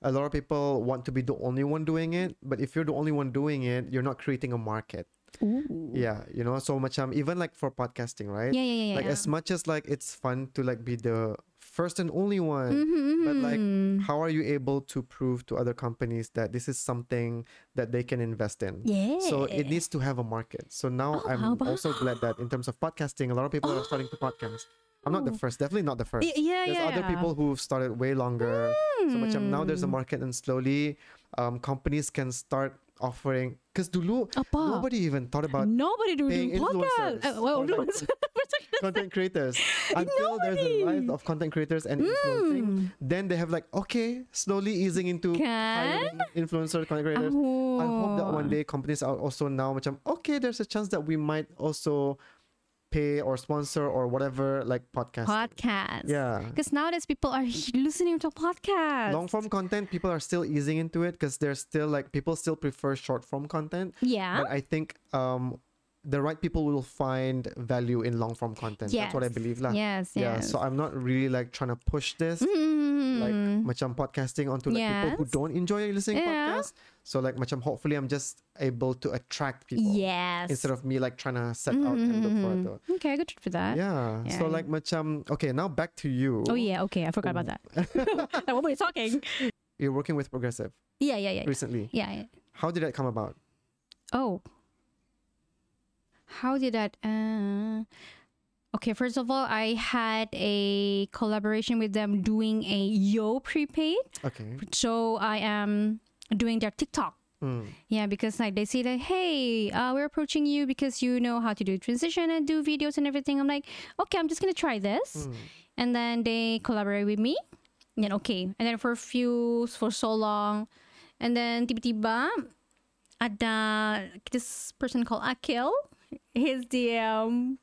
Speaker 1: a lot of people want to be the only one doing it, but if you're the only one doing it, you're not creating a market.
Speaker 2: Ooh.
Speaker 1: Yeah, you know, so macam even like for podcasting, right?
Speaker 2: yeah yeah yeah, yeah.
Speaker 1: Like as much as like it's fun to like be the first and only one,
Speaker 2: Mhm,
Speaker 1: but like how are you able to prove to other companies that this is something that they can invest in?
Speaker 2: yeah
Speaker 1: So it needs to have a market. So now
Speaker 2: Oh,
Speaker 1: I'm also glad that in terms of podcasting, a lot of people are starting to podcast. I'm not the
Speaker 2: Oh.
Speaker 1: first, definitely not the first.
Speaker 2: Y- yeah
Speaker 1: There's
Speaker 2: yeah
Speaker 1: other people who've started way longer. So macam now there's a
Speaker 2: Hmm.
Speaker 1: market and slowly um, companies can start offering because dulu
Speaker 2: apa
Speaker 1: nobody even thought about
Speaker 2: nobody do
Speaker 1: paying
Speaker 2: do podcast
Speaker 1: influencers
Speaker 2: uh, well,
Speaker 1: like, content creators until there's a rise of content creators and influencing.
Speaker 2: Mm.
Speaker 1: Then they have like okay, slowly easing into hiring influencer content creators. I hope that one
Speaker 2: Oh.
Speaker 1: day companies are also now macam okay, there's a chance that we might also pay or sponsor or whatever like podcast.
Speaker 2: podcast.
Speaker 1: Yeah.
Speaker 2: Because nowadays people are listening to podcasts.
Speaker 1: Long form content, people are still easing into it because there's still like people still prefer short form content.
Speaker 2: yeah.
Speaker 1: But I think um the right people will find value in long form content. Yes. That's what I
Speaker 2: Yes.
Speaker 1: believe. lah.
Speaker 2: yes.
Speaker 1: Yeah.
Speaker 2: Yes.
Speaker 1: So I'm not really like trying to push this. Like
Speaker 2: Mm.
Speaker 1: macam podcasting onto like people who don't enjoy listening
Speaker 2: Yeah.
Speaker 1: podcasts. So like macam hopefully I'm just able to attract people
Speaker 2: yes.
Speaker 1: instead of me like trying to set out and look for it.
Speaker 2: Mhm. Okay, good for that.
Speaker 1: Yeah. So
Speaker 2: Yeah.
Speaker 1: like macam okay, now back to you.
Speaker 2: Oh yeah. Okay, I forgot about that. like, what were you talking?
Speaker 1: You're working with Progresif
Speaker 2: Yeah, yeah, yeah, yeah.
Speaker 1: recently.
Speaker 2: yeah, yeah.
Speaker 1: How did that come about?
Speaker 2: Oh. How did that? Uh, okay, first of all, I had a collaboration with them doing a Yo prepaid.
Speaker 1: Okay.
Speaker 2: So I am doing their TikTok.
Speaker 1: Mm.
Speaker 2: Yeah, because like they say that, hey, uh, we're approaching you because you know how to do transition and do videos and everything. I'm like, okay, I'm just gonna try this,
Speaker 1: Mm.
Speaker 2: and then they collaborate with me. And then okay, and then for a few for so long, and then tiba-tiba ada this person called Akil. The um,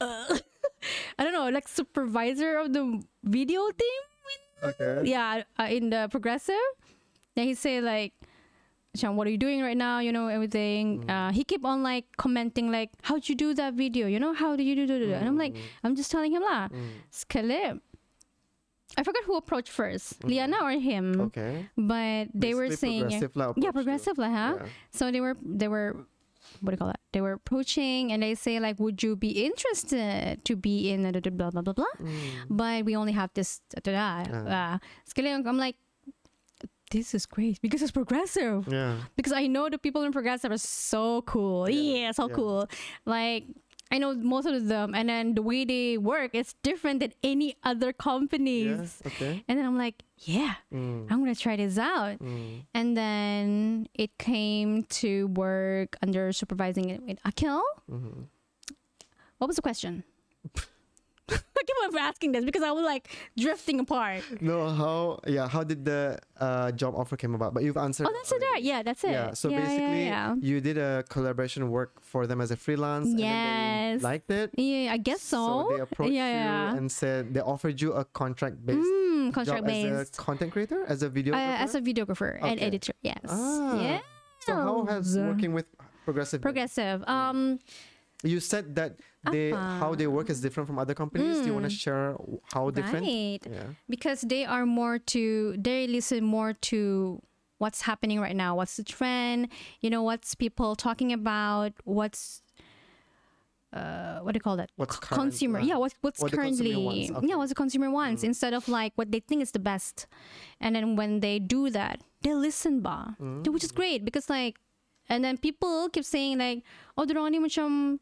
Speaker 2: uh, I don't know, like supervisor of the video team.
Speaker 1: Okay.
Speaker 2: Yeah, uh, in the Progresif. Then he say like, "Chan, what are you doing right now? You know everything. Uh, he keep on like commenting like, how'd you do that video? You know how do you do do that? And I'm like, I'm just telling him lah. Sekali, I forgot who approached first, Liana or him.
Speaker 1: Okay.
Speaker 2: But they were saying,
Speaker 1: Progresif
Speaker 2: yeah, Progresif lah, huh?
Speaker 1: Yeah.
Speaker 2: So they were they were what do you call that? They were approaching and they say like, would you be interested to be in a blah blah blah blah?
Speaker 1: Mm.
Speaker 2: But we only have this. Da, da, da. Uh, I'm like, this is great because it's Progresif.
Speaker 1: Yeah.
Speaker 2: Because I know the people in Progresif are so cool. Yeah, so
Speaker 1: yeah.
Speaker 2: cool. Like. I know most of them, and then the way they work is different than any other companies.
Speaker 1: Yes. Okay.
Speaker 2: And then I'm like, yeah,
Speaker 1: Mm.
Speaker 2: I'm gonna try this out.
Speaker 1: Mm.
Speaker 2: And then it came to work under supervising it with Akil.
Speaker 1: Mhm.
Speaker 2: What was the question? I keep on asking this because I was like drifting apart.
Speaker 1: No, how? Yeah, how did the uh, job offer came about? But you've answered.
Speaker 2: Oh, that's it. Yeah, that's it.
Speaker 1: Yeah. So
Speaker 2: yeah,
Speaker 1: basically,
Speaker 2: yeah,
Speaker 1: you did a collaboration work for them as a freelance. And
Speaker 2: Yes.
Speaker 1: they liked it.
Speaker 2: yeah. yeah, I guess so.
Speaker 1: So they approached
Speaker 2: yeah, yeah.
Speaker 1: you and said they offered you a contract based
Speaker 2: Mm,
Speaker 1: job
Speaker 2: contract
Speaker 1: as a content creator, as a video.
Speaker 2: Uh, as a videographer and editor. Yes.
Speaker 1: Ah.
Speaker 2: Yeah.
Speaker 1: so how has working with Progresif? been?
Speaker 2: Progresif. Um.
Speaker 1: You said that they how they work is different from other companies. Do you want to share how different?
Speaker 2: Mm. Right.
Speaker 1: Yeah.
Speaker 2: because they are more to they listen more to what's happening right now what's the trend you know what's people talking about what's uh what do you call that
Speaker 1: What's
Speaker 2: C-
Speaker 1: current,
Speaker 2: consumer yeah what, what's
Speaker 1: what the
Speaker 2: currently
Speaker 1: okay. Mm.
Speaker 2: yeah what's the consumer wants instead of like what they think is the best and then when they do that they listen ba
Speaker 1: Mm.
Speaker 2: which is great because like and then people keep saying like oh ni macam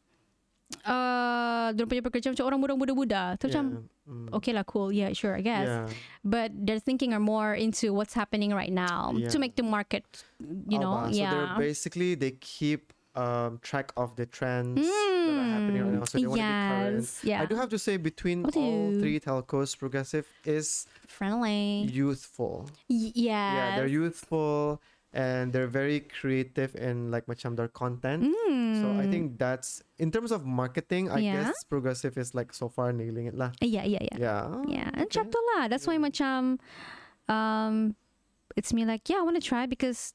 Speaker 2: uh dorang punya pekerja macam orang muda-muda tu macam
Speaker 1: Yeah. Mm.
Speaker 2: okay lah cool yeah sure i guess
Speaker 1: Yeah.
Speaker 2: but they're thinking are more into what's happening right now
Speaker 1: Yeah.
Speaker 2: to make the market you
Speaker 1: Oh,
Speaker 2: know.
Speaker 1: So they're basically they keep um, track of the trends that are happening right now. So they want to be current.
Speaker 2: Mm, yeah
Speaker 1: I do have to say between
Speaker 2: What
Speaker 1: all
Speaker 2: do-
Speaker 1: three telcos, Progresif is
Speaker 2: friendly
Speaker 1: youthful.
Speaker 2: Y-
Speaker 1: Yeah,
Speaker 2: yeah
Speaker 1: they're youthful and they're very creative in like macam their content. So I think that's in terms of marketing, I
Speaker 2: Mm. Yeah.
Speaker 1: guess Progresif is like so far nailing it lah.
Speaker 2: yeah yeah yeah
Speaker 1: Yeah.
Speaker 2: yeah and tu lah that's why macam um it's me like yeah i want to try because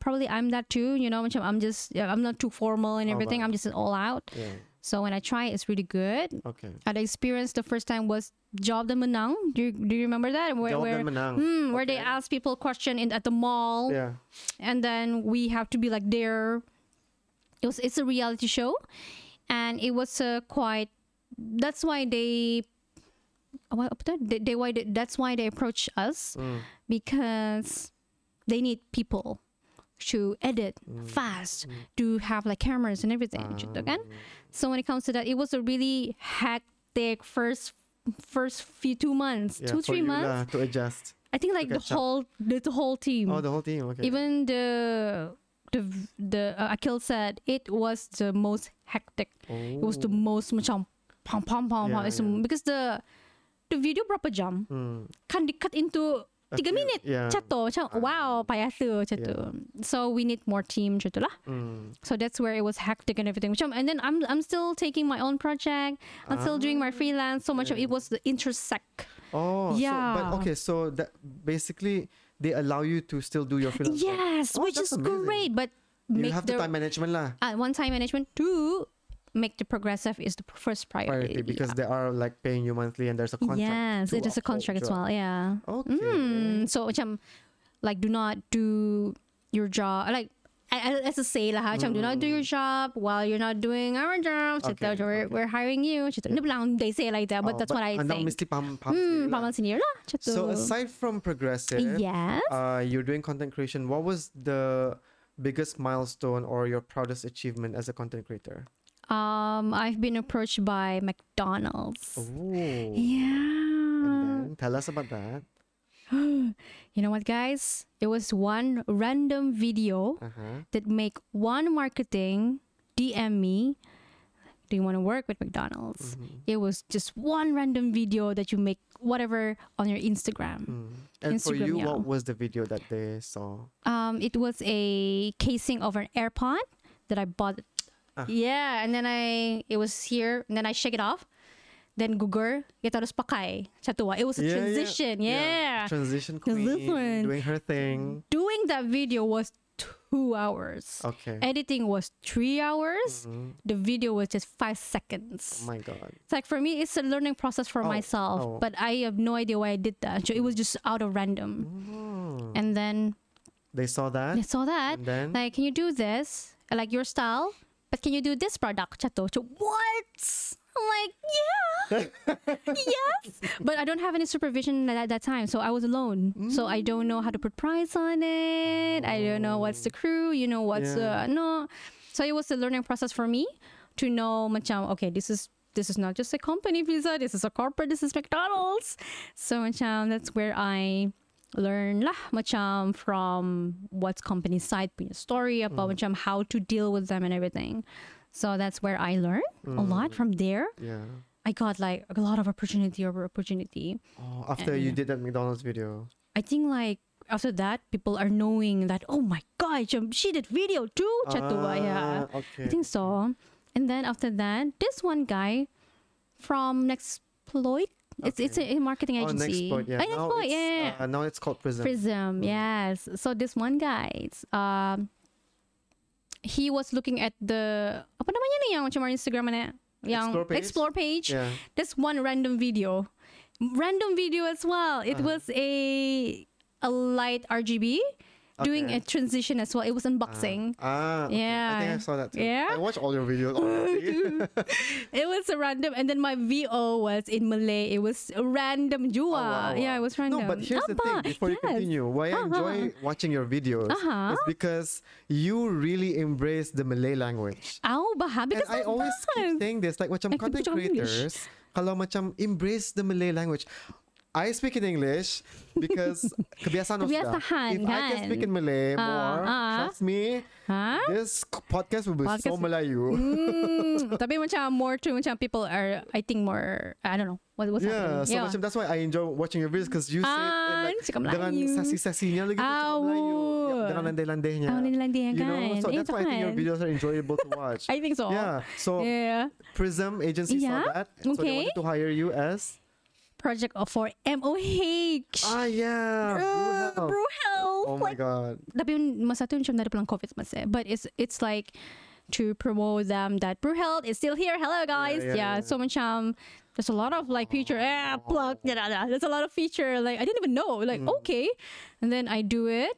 Speaker 2: probably i'm that too you know macam i'm just yeah, i'm not too formal and everything i'm just all out
Speaker 1: Yeah.
Speaker 2: So when i try it's really good
Speaker 1: Okay.
Speaker 2: uh, the experience the first time was job the menang do you, do you remember that where,
Speaker 1: Job
Speaker 2: where
Speaker 1: dan menang.
Speaker 2: Hmm, where they
Speaker 1: Okay.
Speaker 2: ask people question in at the mall
Speaker 1: Yeah.
Speaker 2: and then we have to be like there it was it's a reality show and it was uh, quite that's why they what apa tu? they, they why they, that's why they approach us
Speaker 1: Mm.
Speaker 2: because they need people to edit
Speaker 1: Mm.
Speaker 2: fast to have like cameras and everything
Speaker 1: Ah.
Speaker 2: gitu kan? so when it comes to that it was a really hectic first first few two months
Speaker 1: Yeah,
Speaker 2: two three months
Speaker 1: to adjust.
Speaker 2: i think like the whole the, the whole team
Speaker 1: Oh, the whole team. Okay.
Speaker 2: even the the the uh, Akil said it was the most hectic. Oh. It was the most macam pam pam pam.
Speaker 1: Yeah, yeah.
Speaker 2: because the the video berapa jam
Speaker 1: Mm.
Speaker 2: kan di cut into tiga minit
Speaker 1: yeah.
Speaker 2: macam tu macam wow payah tu macam tu so we need more team macam tu lah
Speaker 1: Mm.
Speaker 2: so that's where it was hectic and everything macam and then I'm I'm still taking my own project I'm still doing my freelance so much of it was the intersect
Speaker 1: Oh,
Speaker 2: Yeah.
Speaker 1: So, but okay, so that basically they allow you to still do your freelance.
Speaker 2: yes
Speaker 1: Oh,
Speaker 2: which is
Speaker 1: amazing.
Speaker 2: great but
Speaker 1: You have
Speaker 2: the
Speaker 1: the time management lah.
Speaker 2: uh, one time management two make the Progresif is the first priority,
Speaker 1: Priority because they are like paying you monthly and there's a contract.
Speaker 2: yes it is a contract as well yeah
Speaker 1: Okay.
Speaker 2: Mm, so macam like do not do your job like as I say lah macam do not do your job while you're not doing our job
Speaker 1: Okay,
Speaker 2: we're,
Speaker 1: okay.
Speaker 2: we're hiring you. Ni bilang they say like that but
Speaker 1: Oh,
Speaker 2: that's what I think
Speaker 1: mesti paham, paham
Speaker 2: hmm
Speaker 1: lah.
Speaker 2: paman sendiri lah macam
Speaker 1: So aside from Progresif,
Speaker 2: yes
Speaker 1: uh, you're doing content creation. What was the biggest milestone or your proudest achievement as a content creator?
Speaker 2: Um I've been approached by McDonald's
Speaker 1: Oh.
Speaker 2: yeah
Speaker 1: And then tell us about that.
Speaker 2: you know what guys it was one random video
Speaker 1: Uh-huh.
Speaker 2: that make one marketing DM me. Do you want to work with McDonald's?
Speaker 1: Mm-hmm.
Speaker 2: It was just one random video that you make whatever on your Instagram.
Speaker 1: Mm. And for you,
Speaker 2: yeah.
Speaker 1: what was the video that they saw?
Speaker 2: Um, it was a casing of an AirPod that I bought.
Speaker 1: Ah.
Speaker 2: Yeah, and then I it was here, and then I shake it off. then gugur, kita harus pakai. Chatua. It was a
Speaker 1: Yeah, yeah,
Speaker 2: transition. Yeah.
Speaker 1: Transition
Speaker 2: Because
Speaker 1: queen
Speaker 2: this one-
Speaker 1: doing her thing.
Speaker 2: Doing that video was two hours.
Speaker 1: Okay.
Speaker 2: Editing was three hours.
Speaker 1: Mhm.
Speaker 2: The video was just five seconds.
Speaker 1: Oh my god.
Speaker 2: It's like for me, it's a learning process for
Speaker 1: Oh,
Speaker 2: myself,
Speaker 1: oh.
Speaker 2: but I have no idea why I did that. So it was just out of random.
Speaker 1: Oh.
Speaker 2: And then
Speaker 1: They saw that.
Speaker 2: They saw that.
Speaker 1: And then
Speaker 2: Like, can you do this? I like your style, but can you do this product? Chato. What? I'm like, yeah, yes. But I don't have any supervision at that time, so I was alone. So I don't know how to put price on it. I don't know what's the crew. You know what's
Speaker 1: Yeah.
Speaker 2: uh, no. So it was a learning process for me to know, macam, okay, this is this is not just a company visa. This is a corporate. This is McDonald's. So macam that's where I learn lah macam from what's company side punya story about macam how to deal with them and everything. So that's where I learned a lot from there.
Speaker 1: yeah.
Speaker 2: I got like a lot of opportunity over opportunity.
Speaker 1: Oh, after you did that McDonald's video.
Speaker 2: I think like after that people are knowing that oh my god she did video too Chatua yeah.
Speaker 1: Ah, Okay.
Speaker 2: I think so. And then after that, this one guy from Nexploit. It's it's a, a marketing
Speaker 1: Oh,
Speaker 2: agency.
Speaker 1: Nextploit, yeah.
Speaker 2: Oh,
Speaker 1: now
Speaker 2: yeah.
Speaker 1: Uh, now it's called Prism.
Speaker 2: Prism, yes. So this one guy, it's, um, he was looking at the apa namanya nih yang macam Instagram mana? Yang
Speaker 1: Explore page?
Speaker 2: explore page.
Speaker 1: Yeah.
Speaker 2: This one random video, random video as well. It
Speaker 1: Uh-huh.
Speaker 2: was a a light RGB doing
Speaker 1: Okay.
Speaker 2: a transition as well. It was unboxing.
Speaker 1: Ah, okay. I think
Speaker 2: Yeah.
Speaker 1: I saw that too.
Speaker 2: Yeah?
Speaker 1: I watched all your videos.
Speaker 2: It was a random, and then my VO was in Malay. It was a random jua.
Speaker 1: Oh, wow,
Speaker 2: Yeah, it was random.
Speaker 1: No, but here's the thing.
Speaker 2: Apa?
Speaker 1: Before you continue, why I
Speaker 2: Uh-huh.
Speaker 1: enjoy watching your videos
Speaker 2: Uh-huh.
Speaker 1: is because you really embrace the Malay language.
Speaker 2: Oh, bah,
Speaker 1: And I always keep saying this, like macam
Speaker 2: I
Speaker 1: content
Speaker 2: English.
Speaker 1: creators, kalau macam embrace the Malay language. I speak in English because kebiasaan.
Speaker 2: Kebiasaan,
Speaker 1: If I can
Speaker 2: kan?
Speaker 1: speak in Malay
Speaker 2: Ah,
Speaker 1: more,
Speaker 2: ah.
Speaker 1: trust me,
Speaker 2: Huh?
Speaker 1: this podcast will be so
Speaker 2: Podcast-
Speaker 1: Melayu.
Speaker 2: Hmm, tapi macam more to macam people are I think more I don't know what what's
Speaker 1: Yeah,
Speaker 2: happening.
Speaker 1: so macam that's why I enjoy watching your videos because you say it in
Speaker 2: Ah,
Speaker 1: like,
Speaker 2: cakap
Speaker 1: dengan
Speaker 2: Melayu.
Speaker 1: sasi-sasinya lagi tu cakap
Speaker 2: Aw.
Speaker 1: Melayu. Yup, dengan landai-landainya.
Speaker 2: Ah, landai-landai
Speaker 1: You know,
Speaker 2: kan.
Speaker 1: so
Speaker 2: Eh,
Speaker 1: that's why I think your
Speaker 2: kan.
Speaker 1: videos are enjoyable to watch.
Speaker 2: I think so.
Speaker 1: Yeah, so
Speaker 2: Yeah.
Speaker 1: Prism agency
Speaker 2: Yeah,
Speaker 1: saw that, so they
Speaker 2: okay.
Speaker 1: wanted to hire you as
Speaker 2: Project for MOH.
Speaker 1: ah yeah, Brew
Speaker 2: Uh,
Speaker 1: Health.
Speaker 2: Brew Health.
Speaker 1: Oh my god.
Speaker 2: tapi masa tu macam dari pelang COVID masa. But it's it's like to promote them that BruHealth is still here. Hello guys.
Speaker 1: yeah,
Speaker 2: Yeah.
Speaker 1: yeah.
Speaker 2: So macam there's a lot of like feature. Eh, plug. Yeah, yeah, yeah. There's a lot of feature. Like I didn't even know. Like
Speaker 1: Mm.
Speaker 2: okay, and then I do it.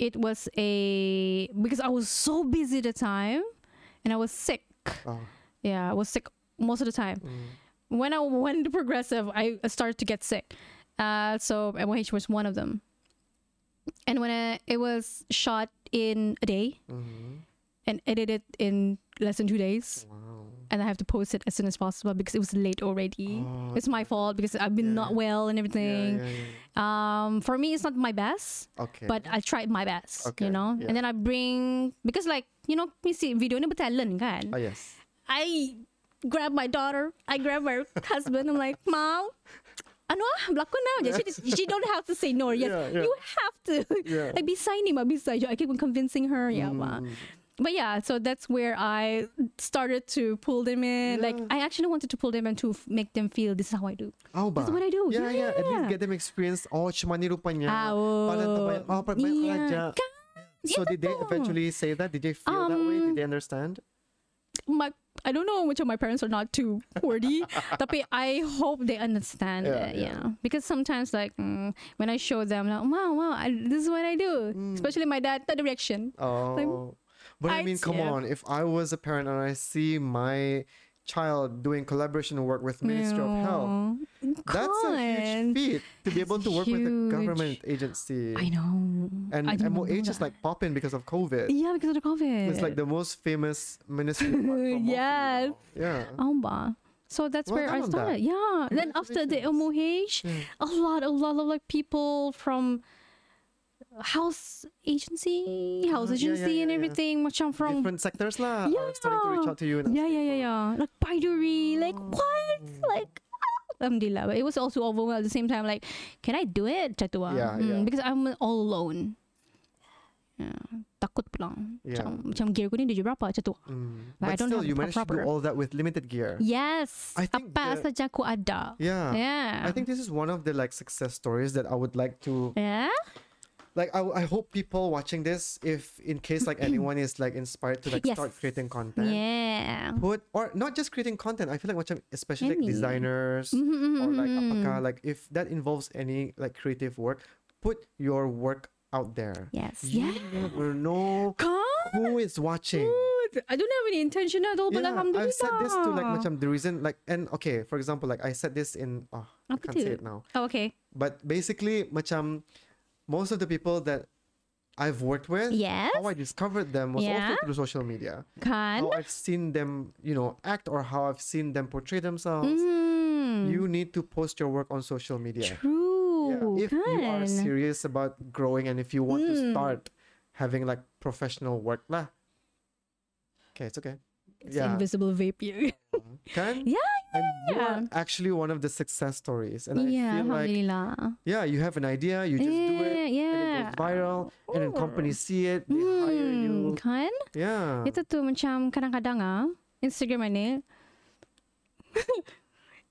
Speaker 2: It was a because I was so busy at the time, and I was sick.
Speaker 1: Oh,
Speaker 2: Yeah, I was sick most of the time.
Speaker 1: mm.
Speaker 2: When I went to progressive, I started to get sick. Uh, so MOH was one of them. And when I, it was shot in a day
Speaker 1: Mhm.
Speaker 2: and edited in less than two days,
Speaker 1: Wow.
Speaker 2: and I have to post it as soon as possible because it was late already.
Speaker 1: Oh,
Speaker 2: It's my fault because I've been
Speaker 1: Yeah.
Speaker 2: not well and everything.
Speaker 1: yeah, yeah.
Speaker 2: Um, for me, it's not my best,
Speaker 1: Okay.
Speaker 2: but I tried my best.
Speaker 1: Okay,
Speaker 2: You know, and then I bring because like you know, me see video ni bertalent kan.
Speaker 1: oh yes.
Speaker 2: I grab my daughter, I grab my husband. I'm like, Mom, ano ah, berlakon na. je." She, she don't have to say no. Yes,
Speaker 1: Yeah, yeah.
Speaker 2: you have to.
Speaker 1: Yeah.
Speaker 2: Like, bisa ni, ma, bisa. I keep on convincing her. Yeah, ma.
Speaker 1: Mm.
Speaker 2: But yeah, so that's where I started to pull them in. Like, I actually wanted to pull them in to f- make them feel this is how I do.
Speaker 1: Oh, ba?
Speaker 2: This is what I do.
Speaker 1: Yeah, yeah. At least get them experience. Oh, cuma ni rupanya.
Speaker 2: Ah, oh.
Speaker 1: Oh,
Speaker 2: Yeah.
Speaker 1: So did they eventually say that? Did they feel that way?
Speaker 2: Um,
Speaker 1: Did they understand?
Speaker 2: My, I don't know which of my parents are not too wordy, tapi I hope they understand
Speaker 1: Yeah,
Speaker 2: it.
Speaker 1: yeah.
Speaker 2: Yeah. because sometimes like mm, when I show them, like, wow, wow, I, this is what I do.
Speaker 1: Mm.
Speaker 2: Especially my dad, the reaction.
Speaker 1: Oh. But I mean, come
Speaker 2: yeah.
Speaker 1: on. If I was a parent and I see my child doing collaboration work with Ministry of Health, that's a huge feat to be able to work with a government agency.
Speaker 2: I know.
Speaker 1: And
Speaker 2: I didn't know
Speaker 1: MOH is like popping because of COVID.
Speaker 2: yeah, because of the COVID.
Speaker 1: It's like the most famous ministry. apart from Mofi
Speaker 2: Yes.
Speaker 1: Yeah.
Speaker 2: Oh, ba. So that's
Speaker 1: Well
Speaker 2: where I
Speaker 1: on that.
Speaker 2: started. Yeah. Then after the MOH,
Speaker 1: Yeah.
Speaker 2: a lot, a lot of like people from house agency, house
Speaker 1: Ah, yeah, yeah,
Speaker 2: agency, and
Speaker 1: yeah, yeah.
Speaker 2: everything. Macam from
Speaker 1: Different sectors lah. are starting to reach
Speaker 2: Yeah.
Speaker 1: out to you. and
Speaker 2: yeah, yeah, yeah, yeah. Like Baiduri, like what? Like. ah, Alhamdulillah, but it was also overwhelmed at the same time. Like, can I do it, Chatua?
Speaker 1: Yeah, yeah.
Speaker 2: Because I'm all alone. Yeah. Takut pulang.
Speaker 1: Yeah.
Speaker 2: Macam, macam gear ko ni dia berapa macam tu.
Speaker 1: Mm.
Speaker 2: Like, I don't
Speaker 1: still, you managed to do all that with limited gear.
Speaker 2: Yes.
Speaker 1: I think
Speaker 2: Apa
Speaker 1: the-
Speaker 2: saja aku ada.
Speaker 1: Yeah.
Speaker 2: Yeah.
Speaker 1: I think this is one of the like success stories that I would like to
Speaker 2: Yeah.
Speaker 1: Like I, I hope people watching this if in case like anyone is like inspired to like
Speaker 2: Yes.
Speaker 1: start creating content
Speaker 2: Yeah.
Speaker 1: put or not just creating content i feel like macam especially like designers
Speaker 2: Mhm,
Speaker 1: or like
Speaker 2: mhm,
Speaker 1: apakah
Speaker 2: mhm.
Speaker 1: like if that involves any like creative work put your work out there
Speaker 2: Yes.
Speaker 1: you
Speaker 2: Yeah.
Speaker 1: never know who is watching
Speaker 2: I don't have any intention at all, but
Speaker 1: yeah,
Speaker 2: alhamdulillah.
Speaker 1: I've said this to like macam the reason like and okay for example like I said this in oh, I can't say it now
Speaker 2: Oh, okay.
Speaker 1: but basically macam most of the people that I've worked with
Speaker 2: Yes.
Speaker 1: how I discovered them was
Speaker 2: Yeah.
Speaker 1: also through social media.
Speaker 2: Kan?
Speaker 1: How I've seen them, you know, act or how I've seen them portray themselves.
Speaker 2: Mm.
Speaker 1: You need to post your work on social media.
Speaker 2: True.
Speaker 1: Yeah. If you are serious about growing and if you want to
Speaker 2: Mm.
Speaker 1: start having like professional work lah. Okay, it's okay.
Speaker 2: It's
Speaker 1: yeah.
Speaker 2: invisible vape here.
Speaker 1: Can?
Speaker 2: Yeah,
Speaker 1: And you are actually one of the success stories. And I
Speaker 2: yeah,
Speaker 1: feel like yeah, you have an idea, you just do it,
Speaker 2: Yeah,
Speaker 1: and it goes viral, and then companies see it, they hire
Speaker 2: Hmm,
Speaker 1: you.
Speaker 2: kan?
Speaker 1: Yeah.
Speaker 2: Itu tu macam kadang-kadang ah Instagram ni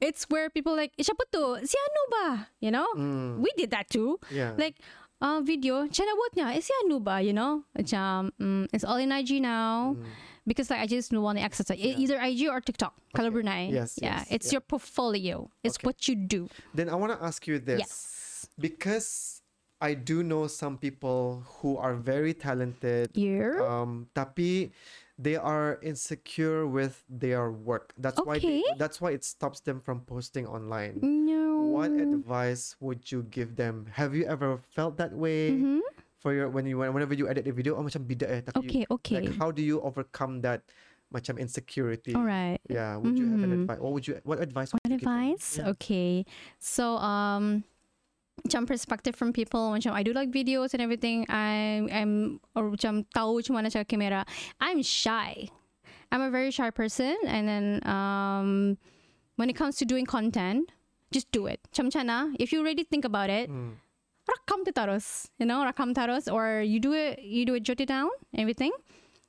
Speaker 2: It's where people like eh, siapa tu? Si Anu ba? You know?
Speaker 1: Mm,
Speaker 2: We did that too.
Speaker 1: yeah.
Speaker 2: Like uh, video, chana buat niya, eh si Anu ba? You know? Macam mm, it's all in IG now.
Speaker 1: Mm.
Speaker 2: Because like I just don't want to access it. E- Either IG or TikTok. Kalau Brunei.
Speaker 1: Yes,
Speaker 2: Yeah.
Speaker 1: yes,
Speaker 2: It's
Speaker 1: yeah.
Speaker 2: your portfolio. It's
Speaker 1: Okay.
Speaker 2: what you do.
Speaker 1: Then I want to ask you this.
Speaker 2: Yes.
Speaker 1: Because I do know some people who are very talented,
Speaker 2: You?
Speaker 1: um, tapi they are insecure with their work. That's why they,
Speaker 2: Okay.
Speaker 1: that's why it stops them from posting online.
Speaker 2: no.
Speaker 1: What advice would you give them? Have you ever felt that way
Speaker 2: Mhm.
Speaker 1: For your when you whenever you edit a video? Oh, macam bida eh. Tapi
Speaker 2: Okay, okay.
Speaker 1: Like how do you overcome that macam insecurity?
Speaker 2: All right.
Speaker 1: Yeah. Would you have an
Speaker 2: Mhm.
Speaker 1: advice? What would you? What advice?
Speaker 2: What
Speaker 1: you
Speaker 2: advice?
Speaker 1: Yeah.
Speaker 2: Okay. So um macam perspective from people macam I do like videos and everything. I'm I'm or macam tahu macam mana cara kamera. I'm shy. I'm a very shy person and then um when it comes to doing content, just do it. Macam mana? If you already think about it,
Speaker 1: Mm.
Speaker 2: Rakam tu terus. You know, rakam taros, or you do it you do it jot it down, everything.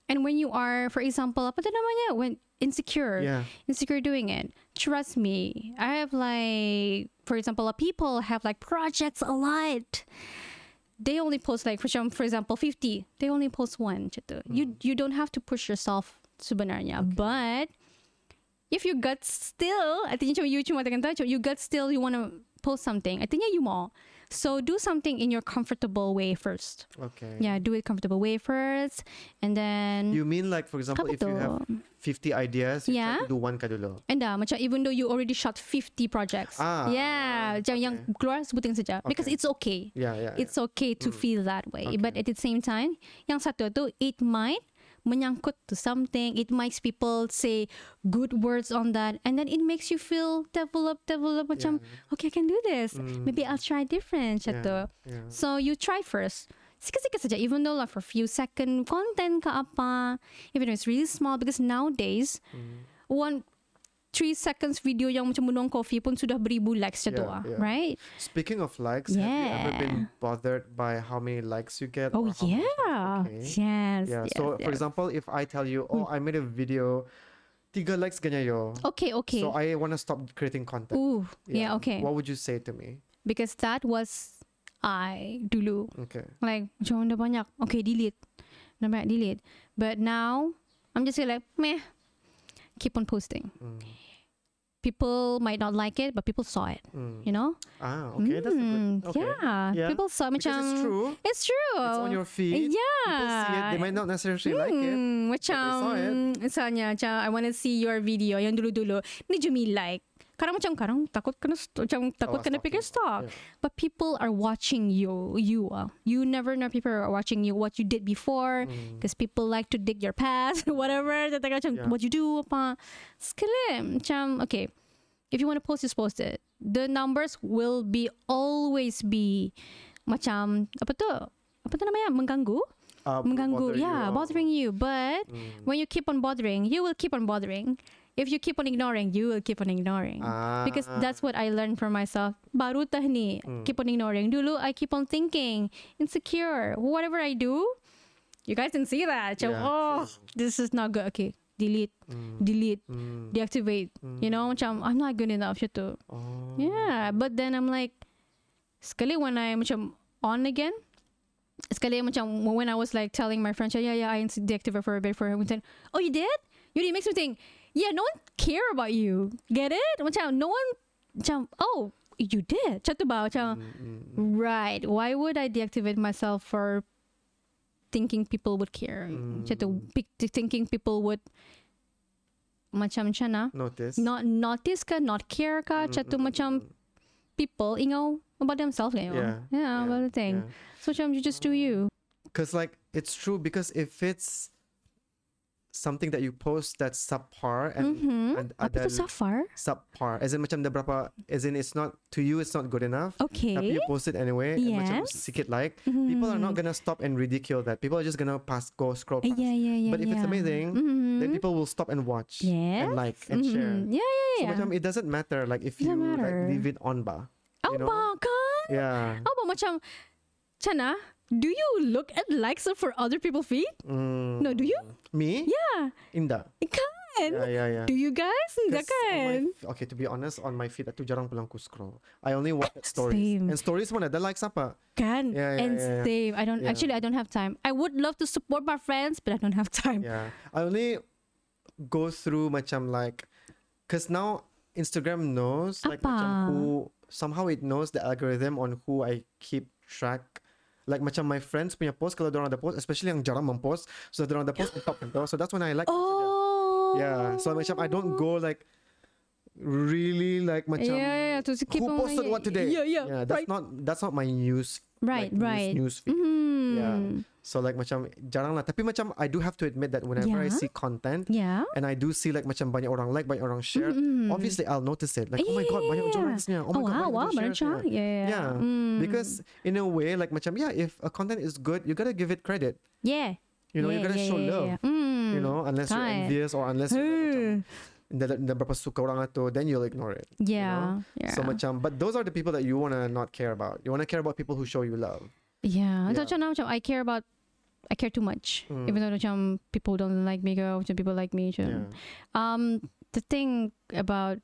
Speaker 2: And when you are, for example, apa namanya? When insecure
Speaker 1: Yeah.
Speaker 2: insecure doing it. Trust me. I have like, for example, people have like projects a lot. They only post like for example, fifty. They only post one. gitu. You hmm. you don't have to push yourself sebenarnya, but if you got still, I think you cuma tekan tahu, you got still you want to post something. I think you mau. So do something in your comfortable way first.
Speaker 1: Okay.
Speaker 2: Yeah, do it comfortable way first, and then.
Speaker 1: You mean like for example, if you have 50 ideas, you
Speaker 2: Yeah.
Speaker 1: try to do one ka dulu.
Speaker 2: And uh, macam even though you already shot 50 projects.
Speaker 1: Ah,
Speaker 2: yeah. Macam yang keluar sebutin saja. Because it's okay.
Speaker 1: Yeah, yeah.
Speaker 2: It's okay to feel that way. But at the same time, yang satu tu, it might menyangkut to something. It makes people say good words on that. And then it makes you feel develop, develop. Macam, okay, I can do this. Maybe I'll try different.
Speaker 1: yeah, yeah.
Speaker 2: So you try first. Sikit-sikit saja, even though like for few second content ke apa, even though it's really small, because nowadays,
Speaker 1: Mm.
Speaker 2: one three seconds video yang macam menung coffee pun sudah beribu likes macam tu
Speaker 1: Yeah,
Speaker 2: ah,
Speaker 1: yeah.
Speaker 2: right?
Speaker 1: Speaking of likes, have you ever been
Speaker 2: Yeah.
Speaker 1: bothered by how many likes you get?
Speaker 2: Oh yeah,
Speaker 1: Okay.
Speaker 2: yes,
Speaker 1: Yeah.
Speaker 2: yes,
Speaker 1: so for
Speaker 2: yes.
Speaker 1: example, if I tell you, oh, I made a video, tiga likes ganyan yo.
Speaker 2: okay, okay.
Speaker 1: So I want to stop creating content.
Speaker 2: Ooh, yeah, okay.
Speaker 1: What would you say to me?
Speaker 2: Because that was I dulu.
Speaker 1: Okay.
Speaker 2: Like macam dah banyak. Okay, delete. Dah banyak delete. But now I'm just like meh. Keep on posting.
Speaker 1: Mm.
Speaker 2: People might not like it, but people saw it.
Speaker 1: Mm.
Speaker 2: You know?
Speaker 1: Ah, okay, that's a
Speaker 2: Mm,
Speaker 1: good. Okay.
Speaker 2: Yeah,
Speaker 1: Yeah.
Speaker 2: people saw
Speaker 1: Because
Speaker 2: macam.
Speaker 1: it's true.
Speaker 2: It's true.
Speaker 1: It's on your feed.
Speaker 2: Yeah.
Speaker 1: People see it. They might not necessarily like it.
Speaker 2: Macam
Speaker 1: saw it.
Speaker 2: misalnya macam I want to see your video yang dulu-dulu ni Jumi like Kadang macam kadang takut kena macam takut kena
Speaker 1: stalking.
Speaker 2: pikir stalk.
Speaker 1: Yeah.
Speaker 2: But people are watching you. You ah. You never know people are watching you what you did before
Speaker 1: Mm.
Speaker 2: because people like to dig your past whatever. Dia tengah macam
Speaker 1: Yeah.
Speaker 2: what you do apa. Sekali macam okay. If you want to post just post it. The numbers will be always be macam apa tu? Apa tu namanya? Mengganggu
Speaker 1: Uh,
Speaker 2: mengganggu
Speaker 1: bother you,
Speaker 2: yeah
Speaker 1: oh.
Speaker 2: bothering you but
Speaker 1: Mm.
Speaker 2: when you keep on bothering you will keep on bothering if you keep on ignoring you will keep on ignoring because
Speaker 1: Ah.
Speaker 2: that's what I learned for myself baru tah ni
Speaker 1: Mm.
Speaker 2: keep on ignoring dulu I keep on thinking insecure whatever I do you guys didn't see that.
Speaker 1: Yeah,
Speaker 2: oh, this is not good. Okay, delete, delete,
Speaker 1: Mm.
Speaker 2: deactivate. You know, macam I'm not good enough.
Speaker 1: Oh.
Speaker 2: Yeah, but then I'm like, sekali when I macam on again, sekali macam when I was like telling my friend, yeah, yeah, I deactivated for a bit for him. Then, oh, you did? You did? It makes me think, yeah, no one care about you. Get it? Macam no one, macam, oh, you did. Macam tu ba? Macam,
Speaker 1: Mm,
Speaker 2: right. Why would I deactivate myself for thinking people would care? Macam tu, thinking people would, macam macam na?
Speaker 1: Notice.
Speaker 2: not notice ka, not care ka, mm, tu macam people, you know, about themselves.
Speaker 1: Yeah,
Speaker 2: Yeah,
Speaker 1: yeah,
Speaker 2: about the thing.
Speaker 1: yeah.
Speaker 2: So macam you just do you.
Speaker 1: Because like it's true because if it's something that you post that's subpar and
Speaker 2: Mm-hmm.
Speaker 1: and
Speaker 2: Apa tu safar?
Speaker 1: subpar as in macam ada berapa as in it's not to you it's not good enough
Speaker 2: Okay.
Speaker 1: tapi you post it anyway and macam
Speaker 2: Yes.
Speaker 1: sikit like people are not gonna stop and ridicule that people are just gonna pass go scroll past
Speaker 2: Yeah, yeah, yeah.
Speaker 1: but if it's
Speaker 2: yeah.
Speaker 1: amazing
Speaker 2: Mhm.
Speaker 1: then people will stop and watch
Speaker 2: yes.
Speaker 1: and like and share
Speaker 2: Mhm. Yeah, yeah,
Speaker 1: so
Speaker 2: yeah.
Speaker 1: macam it doesn't matter like if you like leave it on ba
Speaker 2: oh,
Speaker 1: you know
Speaker 2: ba, kan?
Speaker 1: yeah
Speaker 2: Oh, ba, macam, Chana, do you look at likes for other people feed?
Speaker 1: Mm.
Speaker 2: No, do you?
Speaker 1: me
Speaker 2: Yeah.
Speaker 1: Indah
Speaker 2: Kan?
Speaker 1: yeah yeah yeah
Speaker 2: Do you guys? Enggak
Speaker 1: my
Speaker 2: kan?
Speaker 1: f- okay, to be honest, on my feed tu jarang pulang aku scroll. I only watch at stories.
Speaker 2: Same.
Speaker 1: And stories mana ada likes apa?
Speaker 2: Kan?
Speaker 1: Yeah, yeah,
Speaker 2: and
Speaker 1: yeah, yeah.
Speaker 2: same. I don't,
Speaker 1: Yeah.
Speaker 2: actually, I don't have time. I would love to support my friends, but I don't have time.
Speaker 1: Yeah. I only go through macam like cause now Instagram knows like macam who somehow it knows the algorithm on who I keep track. Like macam my friends punya post kalau orang ada post, especially yang jarang mempost, so orang ada post top kan tu. So that's when I like.
Speaker 2: Oh.
Speaker 1: Yeah. So macam I don't go like really like macam
Speaker 2: yeah, yeah, yeah, to keep
Speaker 1: who
Speaker 2: on
Speaker 1: posted what today?
Speaker 2: Yeah, yeah,
Speaker 1: that's
Speaker 2: right.
Speaker 1: not that's not my news.
Speaker 2: Right,
Speaker 1: like,
Speaker 2: right.
Speaker 1: News, news feed.
Speaker 2: Mhm.
Speaker 1: Yeah. So like macam jarang lah. Tapi macam I do have to admit that whenever I see content
Speaker 2: Yeah.
Speaker 1: and I do see like macam banyak orang like, banyak orang share,
Speaker 2: Mhm.
Speaker 1: obviously I'll notice it. Like oh my god, banyak
Speaker 2: Yeah.
Speaker 1: likes-nya. Oh my god,
Speaker 2: wow, wow, banyak
Speaker 1: nya.
Speaker 2: Yeah.
Speaker 1: Yeah.
Speaker 2: Mm.
Speaker 1: Because in a way, like macam yeah, if a content is good, you gotta give it credit.
Speaker 2: yeah.
Speaker 1: You know,
Speaker 2: yeah,
Speaker 1: you gotta
Speaker 2: yeah,
Speaker 1: show
Speaker 2: yeah,
Speaker 1: love.
Speaker 2: yeah. Mm.
Speaker 1: You know, unless you're envious or unless you're like, hindi berapa suka orang itu, then you'll ignore it.
Speaker 2: Yeah. Yeah.
Speaker 1: So macam, but those are the people that you wanna not care about. You wanna care about people who show you love.
Speaker 2: yeah.
Speaker 1: Yeah.
Speaker 2: Macam I care about I care too much.
Speaker 1: Mm.
Speaker 2: Even though macam people don't like me girl, macam people like me. Macam.
Speaker 1: Yeah.
Speaker 2: Um the thing about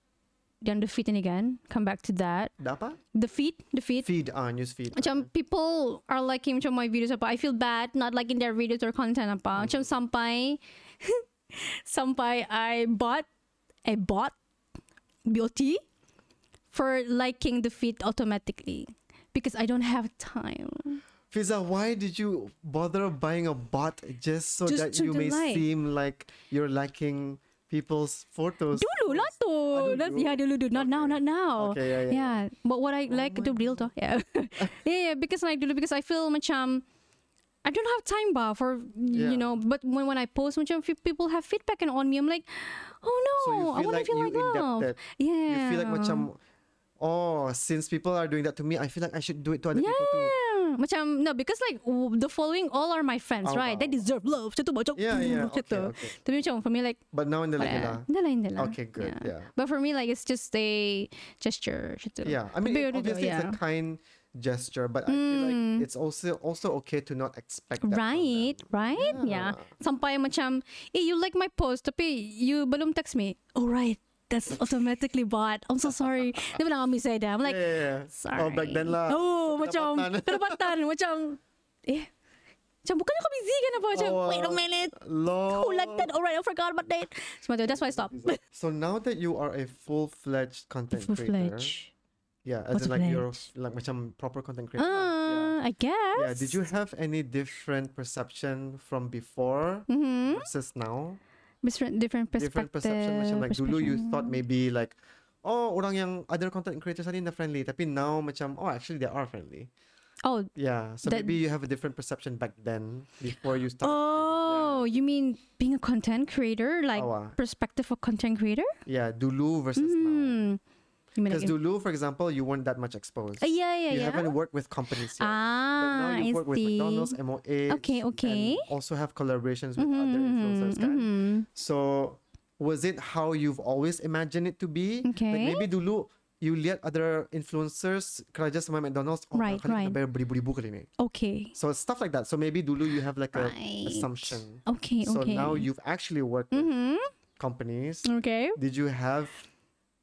Speaker 2: yang the ini kan, come back to that.
Speaker 1: The apa?
Speaker 2: The feed, the feed.
Speaker 1: Feed, ah, news feed.
Speaker 2: Macam people are liking macam my videos apa. I feel bad not liking their videos or content apa. Macam sampai sampai I bought I bought BOT for liking the feed automatically because I don't have time.
Speaker 1: Fizah, why did you bother buying a bot just so
Speaker 2: Just
Speaker 1: that you may
Speaker 2: like.
Speaker 1: seem like you're liking people's photos?
Speaker 2: Dulu lah tu.
Speaker 1: Dulu.
Speaker 2: yeah, dulu, dulu. Not now, not now.
Speaker 1: Okay, yeah, yeah.
Speaker 2: Yeah, but what I
Speaker 1: Oh
Speaker 2: like to real though. Yeah. yeah, yeah, because like dulu because I feel macam I don't have time ba for
Speaker 1: Yeah.
Speaker 2: you know, but when when I post macam if people have feedback and on me, I'm like, oh no,
Speaker 1: So
Speaker 2: I want to
Speaker 1: like
Speaker 2: feel like love. Yeah.
Speaker 1: You feel like macam, oh, since people are doing that to me, I feel like I should do it to other
Speaker 2: yeah,
Speaker 1: people too.
Speaker 2: Macam no because like the following all are my friends,
Speaker 1: Oh,
Speaker 2: right? They
Speaker 1: wow.
Speaker 2: deserve love. Macam tu macam
Speaker 1: Yeah, yeah.
Speaker 2: macam
Speaker 1: Okay,
Speaker 2: tu.
Speaker 1: okay.
Speaker 2: Tapi macam for me like
Speaker 1: But now in the
Speaker 2: whatever. Dah lah, dah lah.
Speaker 1: Okay, good. Yeah.
Speaker 2: But for me like it's just a gesture. Macam.
Speaker 1: Yeah, I mean, it- obviously it's
Speaker 2: yeah.
Speaker 1: a kind gesture, but I feel like
Speaker 2: Mm.
Speaker 1: it's also also okay to not expect that.
Speaker 2: Right, right? Yeah. Sampai macam, eh, you like my post, tapi you belum text me. Oh, right. That's automatically bought. I'm so sorry. Dia bilang kami say dah. I'm like,
Speaker 1: yeah, yeah, yeah.
Speaker 2: sorry.
Speaker 1: Oh, back then lah.
Speaker 2: Oh, macam,
Speaker 1: kedapatan.
Speaker 2: macam, eh, macam bukannya kau busy kan apa? Macam,
Speaker 1: Oh,
Speaker 2: wait a minute.
Speaker 1: Lol.
Speaker 2: Who like that? All right, I forgot about that. Tu, that's why I stopped.
Speaker 1: So now that you are a full-fledged content creator,
Speaker 2: Full-fledged.
Speaker 1: yeah, as
Speaker 2: What's
Speaker 1: in like you're
Speaker 2: fledged?
Speaker 1: like macam proper content creator. lah. yeah.
Speaker 2: Uh, I guess.
Speaker 1: Yeah. Did you have any different perception from before
Speaker 2: Mm-hmm.
Speaker 1: versus now?
Speaker 2: Different, different perspective.
Speaker 1: Different perception macam like dulu you thought maybe like oh orang yang other content creators tadi na friendly tapi now macam oh actually they are friendly.
Speaker 2: Oh,
Speaker 1: Yeah. So
Speaker 2: That-
Speaker 1: maybe you have a different perception back then before you started.
Speaker 2: Oh, you mean being a content creator, like
Speaker 1: Oh, ah.
Speaker 2: perspective of content creator?
Speaker 1: Yeah, dulu versus now. Because dulu, for example, you weren't that much exposed.
Speaker 2: Uh, yeah, yeah,
Speaker 1: you
Speaker 2: yeah.
Speaker 1: haven't worked with companies yet. but
Speaker 2: Ah,
Speaker 1: now you
Speaker 2: I
Speaker 1: work with
Speaker 2: see.
Speaker 1: McDonald's, MOA.
Speaker 2: Okay, okay.
Speaker 1: And also have collaborations with other influencers. kan?
Speaker 2: mhm.
Speaker 1: So was it how you've always imagined it to be?
Speaker 2: Okay.
Speaker 1: Like maybe dulu you lihat other influencers kerja sama McDonald's oh
Speaker 2: Right, right.
Speaker 1: bayar beribu-ribu kali ni
Speaker 2: Okay.
Speaker 1: so stuff like that so maybe dulu you have like a assumption
Speaker 2: Okay,
Speaker 1: so
Speaker 2: okay.
Speaker 1: now you've actually worked with
Speaker 2: Mm-hmm.
Speaker 1: companies
Speaker 2: Okay.
Speaker 1: did you have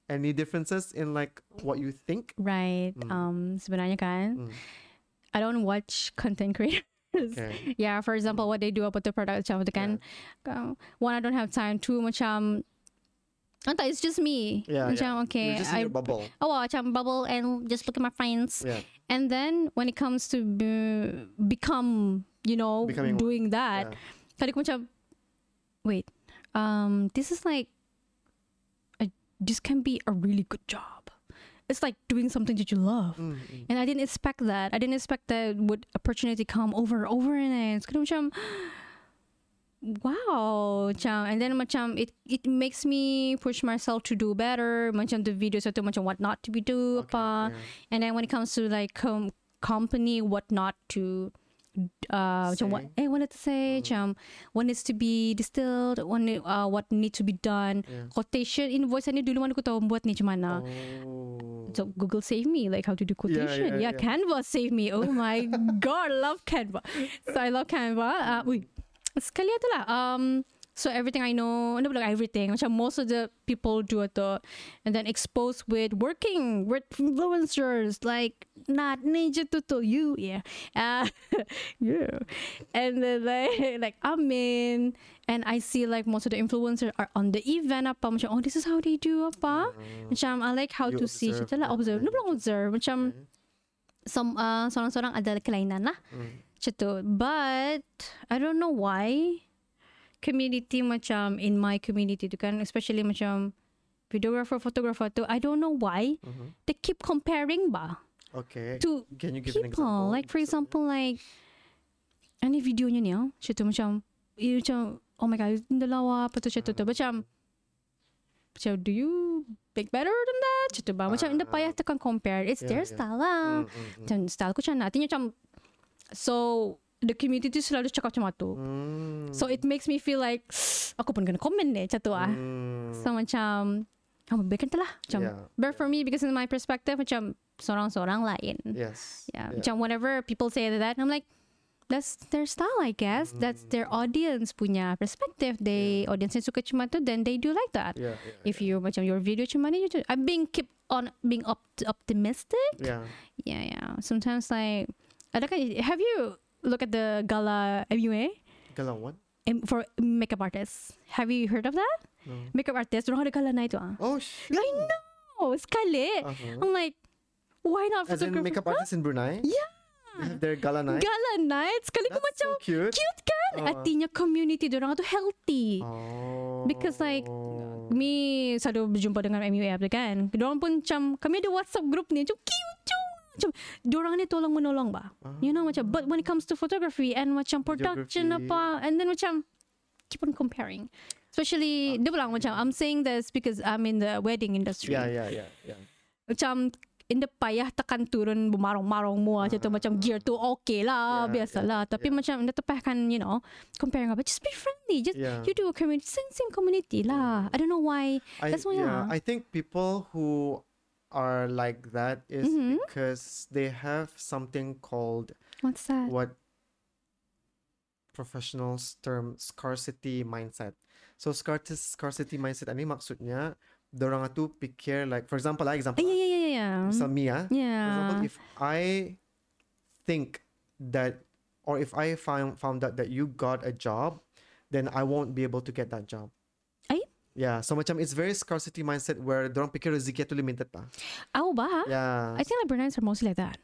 Speaker 1: any differences in like what you think
Speaker 2: Right.
Speaker 1: Mm.
Speaker 2: Um, sebenarnya kan,
Speaker 1: Mm.
Speaker 2: I don't watch content creators.
Speaker 1: okay
Speaker 2: Yeah, for example, what they do about the product macam tu kan. Uh, one, I don't have time. Two, macam, entah, it's just me.
Speaker 1: yeah,
Speaker 2: macam,
Speaker 1: yeah.
Speaker 2: okay.
Speaker 1: you're just in
Speaker 2: I,
Speaker 1: your bubble
Speaker 2: oh, macam bubble and just look at my friends.
Speaker 1: yeah
Speaker 2: And then when it comes to be, become, you know,
Speaker 1: Becoming
Speaker 2: doing that,
Speaker 1: yeah.
Speaker 2: aku macam, wait, um, this is like, this can be a really good job. It's like doing something that you love.
Speaker 1: Mm, mm.
Speaker 2: And I didn't expect that. I didn't expect that would opportunity come over and over and it's kind of macam wow macam and then macam it it makes me push myself to do better macam the videos itu macam what not to be do
Speaker 1: Okay,
Speaker 2: apa
Speaker 1: yeah.
Speaker 2: and then when it comes to like com- company what not to uh macam what eh what to say
Speaker 1: Mm.
Speaker 2: macam what needs to be distilled what need, uh, what need to be done
Speaker 1: Yeah.
Speaker 2: quotation invoice ni dulu mana aku tahu buat ni macam mana
Speaker 1: oh.
Speaker 2: so Google save me like how to do quotation.
Speaker 1: yeah,
Speaker 2: Yeah,
Speaker 1: yeah.
Speaker 2: Canva save me. Oh my god, love Canva. So I love Canva. Uh, uy, sekali tu lah. Um, so everything I know, no, like everything. Macam most of the people do it and then exposed with working with influencers. Like not ninja to you, yeah, uh, yeah, and then like like Amin. And I see like most of the influencers are on the event apa. Macam oh this is how they do apa. Macam I like how
Speaker 1: You
Speaker 2: to see.
Speaker 1: Observe
Speaker 2: Macam lah observe.
Speaker 1: right?
Speaker 2: Dia observe? Macam
Speaker 1: Okay.
Speaker 2: some, uh, Seorang-seorang ada kelainan lah
Speaker 1: Mm.
Speaker 2: Macam tu But I don't know why Community macam In my community tu kan Especially macam Videographer, photographer tu I don't know why
Speaker 1: Mhm.
Speaker 2: They keep comparing ba
Speaker 1: okay.
Speaker 2: To
Speaker 1: can you give an
Speaker 2: people.
Speaker 1: example?
Speaker 2: Like for example like Any videonya ni ah, Macam tu macam eh, Macam Oh my god Ini lawa Apa tu macam tu tu Macam Macam do you Make better than that? Macam tu ba Macam Anda payah tekan compare It's
Speaker 1: Yeah,
Speaker 2: their
Speaker 1: yeah.
Speaker 2: style lah.
Speaker 1: Mm, mm, mm.
Speaker 2: Macam style aku macam Artinya macam So The community selalu cakap macam tu.
Speaker 1: Mm.
Speaker 2: So it makes me feel like Aku pun kena komen ni Macam tu ah.
Speaker 1: Mm.
Speaker 2: So macam Oh baikkan tu lah Macam
Speaker 1: yeah.
Speaker 2: But for me Because in my perspective Macam Seorang-seorang lain.
Speaker 1: Yes
Speaker 2: yeah,
Speaker 1: yeah.
Speaker 2: macam whenever people say that I'm like that's their style I guess. That's their audience punya perspective. They audience yang suka macam tu then they do like that.
Speaker 1: Yeah, yeah,
Speaker 2: if you macam your video macam mana you do I'm being keep on being opt- optimistic.
Speaker 1: Yeah.
Speaker 2: yeah yeah sometimes like ada kan have you look at the gala MUA
Speaker 1: Galang what?
Speaker 2: Em- for makeup artists. Have you heard of that?
Speaker 1: No.
Speaker 2: makeup artists orang ada gala ah.
Speaker 1: Oh shit.
Speaker 2: I know sekali.
Speaker 1: Uh-huh.
Speaker 2: I'm like why not
Speaker 1: as in makeup artists in Brunei?
Speaker 2: Yeah.
Speaker 1: Their gala night?
Speaker 2: Gala night Sekali
Speaker 1: That's
Speaker 2: macam
Speaker 1: so cute.
Speaker 2: Cute kan?
Speaker 1: Uh.
Speaker 2: Artinya community Diorang tu healthy.
Speaker 1: Oh.
Speaker 2: Because like Me selalu berjumpa dengan tu kan? Diorang pun macam Kami ada whatsapp group ni Macam cute cute Macam Diorang ni tolong menolong ba You know macam But when it comes to photography And macam production apa And then macam Keep on comparing. Especially Dia bilang macam I'm saying this Because I'm in the wedding industry.
Speaker 1: Yeah yeah yeah yeah.
Speaker 2: Macam Enda payah tekan turun bermarong-marong mua macam tu macam gear tu okay lah
Speaker 1: Yeah,
Speaker 2: biasalah. tapi
Speaker 1: yeah.
Speaker 2: macam anda tepahkan you know comparing apa. Just be friendly just
Speaker 1: Yeah.
Speaker 2: you do a community same, same community lah. I don't know why.
Speaker 1: I,
Speaker 2: That's why,
Speaker 1: yeah,
Speaker 2: yeah.
Speaker 1: I think people who are like that is
Speaker 2: Mhm.
Speaker 1: because they have something called
Speaker 2: what's that
Speaker 1: what professionals term scarcity mindset. So scarcity scarcity mindset ini maksudnya dorang tu pikir like for example example
Speaker 2: Ah, yeah yeah yeah yeah
Speaker 1: misal me ah, for
Speaker 2: yeah
Speaker 1: example if I think that or if I found found out that you got a job then I won't be able to get that job. Yeah, so macam it's very scarcity mindset where dorang pikir rezeki tu limited pa.
Speaker 2: oh ba
Speaker 1: Yeah.
Speaker 2: I think Bruneians are mostly like that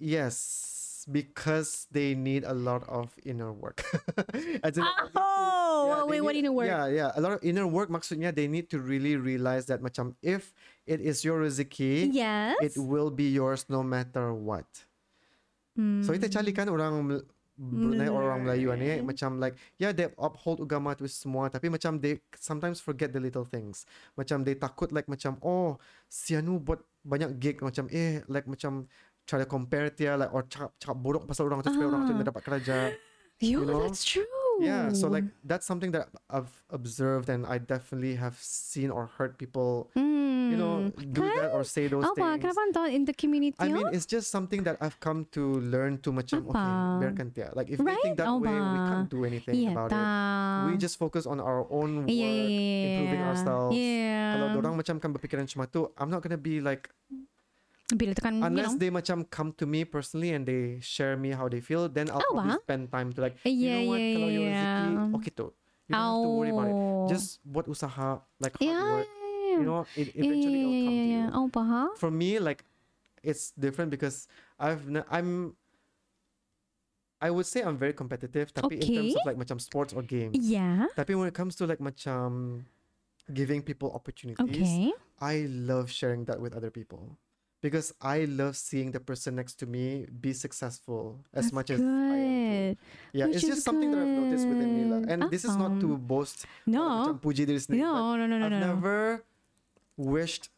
Speaker 1: Yes, because they need a lot of inner work. As in,
Speaker 2: oh
Speaker 1: yeah,
Speaker 2: wait what
Speaker 1: need-
Speaker 2: in the word
Speaker 1: Yeah, yeah, a lot of inner work. Maksudnya they need to really realize that macam if it is your rezeki,
Speaker 2: yes
Speaker 1: it will be yours no matter what.
Speaker 2: Hmm.
Speaker 1: So kita cari kan orang Brunei or orang Melayu ni macam like yeah they uphold agama tu semua tapi macam they sometimes forget the little things. Macam they takut like macam oh si anu buat banyak gig macam eh like macam try to compare dia like or cakap, cakap buruk pasal orang tu supaya orang tu dapat kerja.
Speaker 2: Yo,
Speaker 1: you know?
Speaker 2: that's true
Speaker 1: Yeah, so like that's something that I've observed and I definitely have seen or heard people
Speaker 2: Hmm.
Speaker 1: you know, do that or say those
Speaker 2: Apa?
Speaker 1: things.
Speaker 2: Kenapa in the community?
Speaker 1: I mean,
Speaker 2: oh?
Speaker 1: it's just something that I've come to learn to much okay,
Speaker 2: Apa?
Speaker 1: biarkan dia. Like, if
Speaker 2: Right?
Speaker 1: think that
Speaker 2: Oh,
Speaker 1: way, we can't do anything
Speaker 2: Iya
Speaker 1: about it. We just focus on our own work,
Speaker 2: yeah, yeah, yeah, yeah,
Speaker 1: improving
Speaker 2: yeah.
Speaker 1: ourselves.
Speaker 2: Yeah.
Speaker 1: Kalau orang macam kan berpikiran macam tu, I'm not gonna be like,
Speaker 2: Bila tekan, you
Speaker 1: unless
Speaker 2: know.
Speaker 1: they macam come to me personally and they share me how they feel, then I'll
Speaker 2: Oh,
Speaker 1: probably
Speaker 2: ba?
Speaker 1: spend time to like,
Speaker 2: Yeah,
Speaker 1: you know what,
Speaker 2: yeah,
Speaker 1: kalau your
Speaker 2: yeah.
Speaker 1: rezeki, okay tu. You don't have to worry about it.
Speaker 2: Oh.
Speaker 1: Just buat usaha, like hard
Speaker 2: yeah,
Speaker 1: work.
Speaker 2: yeah,
Speaker 1: You know, it
Speaker 2: yeah,
Speaker 1: eventually
Speaker 2: yeah,
Speaker 1: it'll come
Speaker 2: yeah,
Speaker 1: to you.
Speaker 2: Oh, faham.
Speaker 1: For me, like, it's different because I've n- I'm I would say I'm very competitive, tapi in terms of like macam sports or games.
Speaker 2: Yeah.
Speaker 1: Tapi when it comes to like macam giving people opportunities,
Speaker 2: Okay.
Speaker 1: I love sharing that with other people. Because I love seeing the person next to me be successful as
Speaker 2: That's
Speaker 1: much as I am.
Speaker 2: good.
Speaker 1: Yeah,
Speaker 2: Which
Speaker 1: it's just something that I've noticed within
Speaker 2: good.
Speaker 1: And this is not to boast
Speaker 2: No.
Speaker 1: macam puji diri sendiri.
Speaker 2: No, no, no, no,
Speaker 1: I've
Speaker 2: no.
Speaker 1: never wished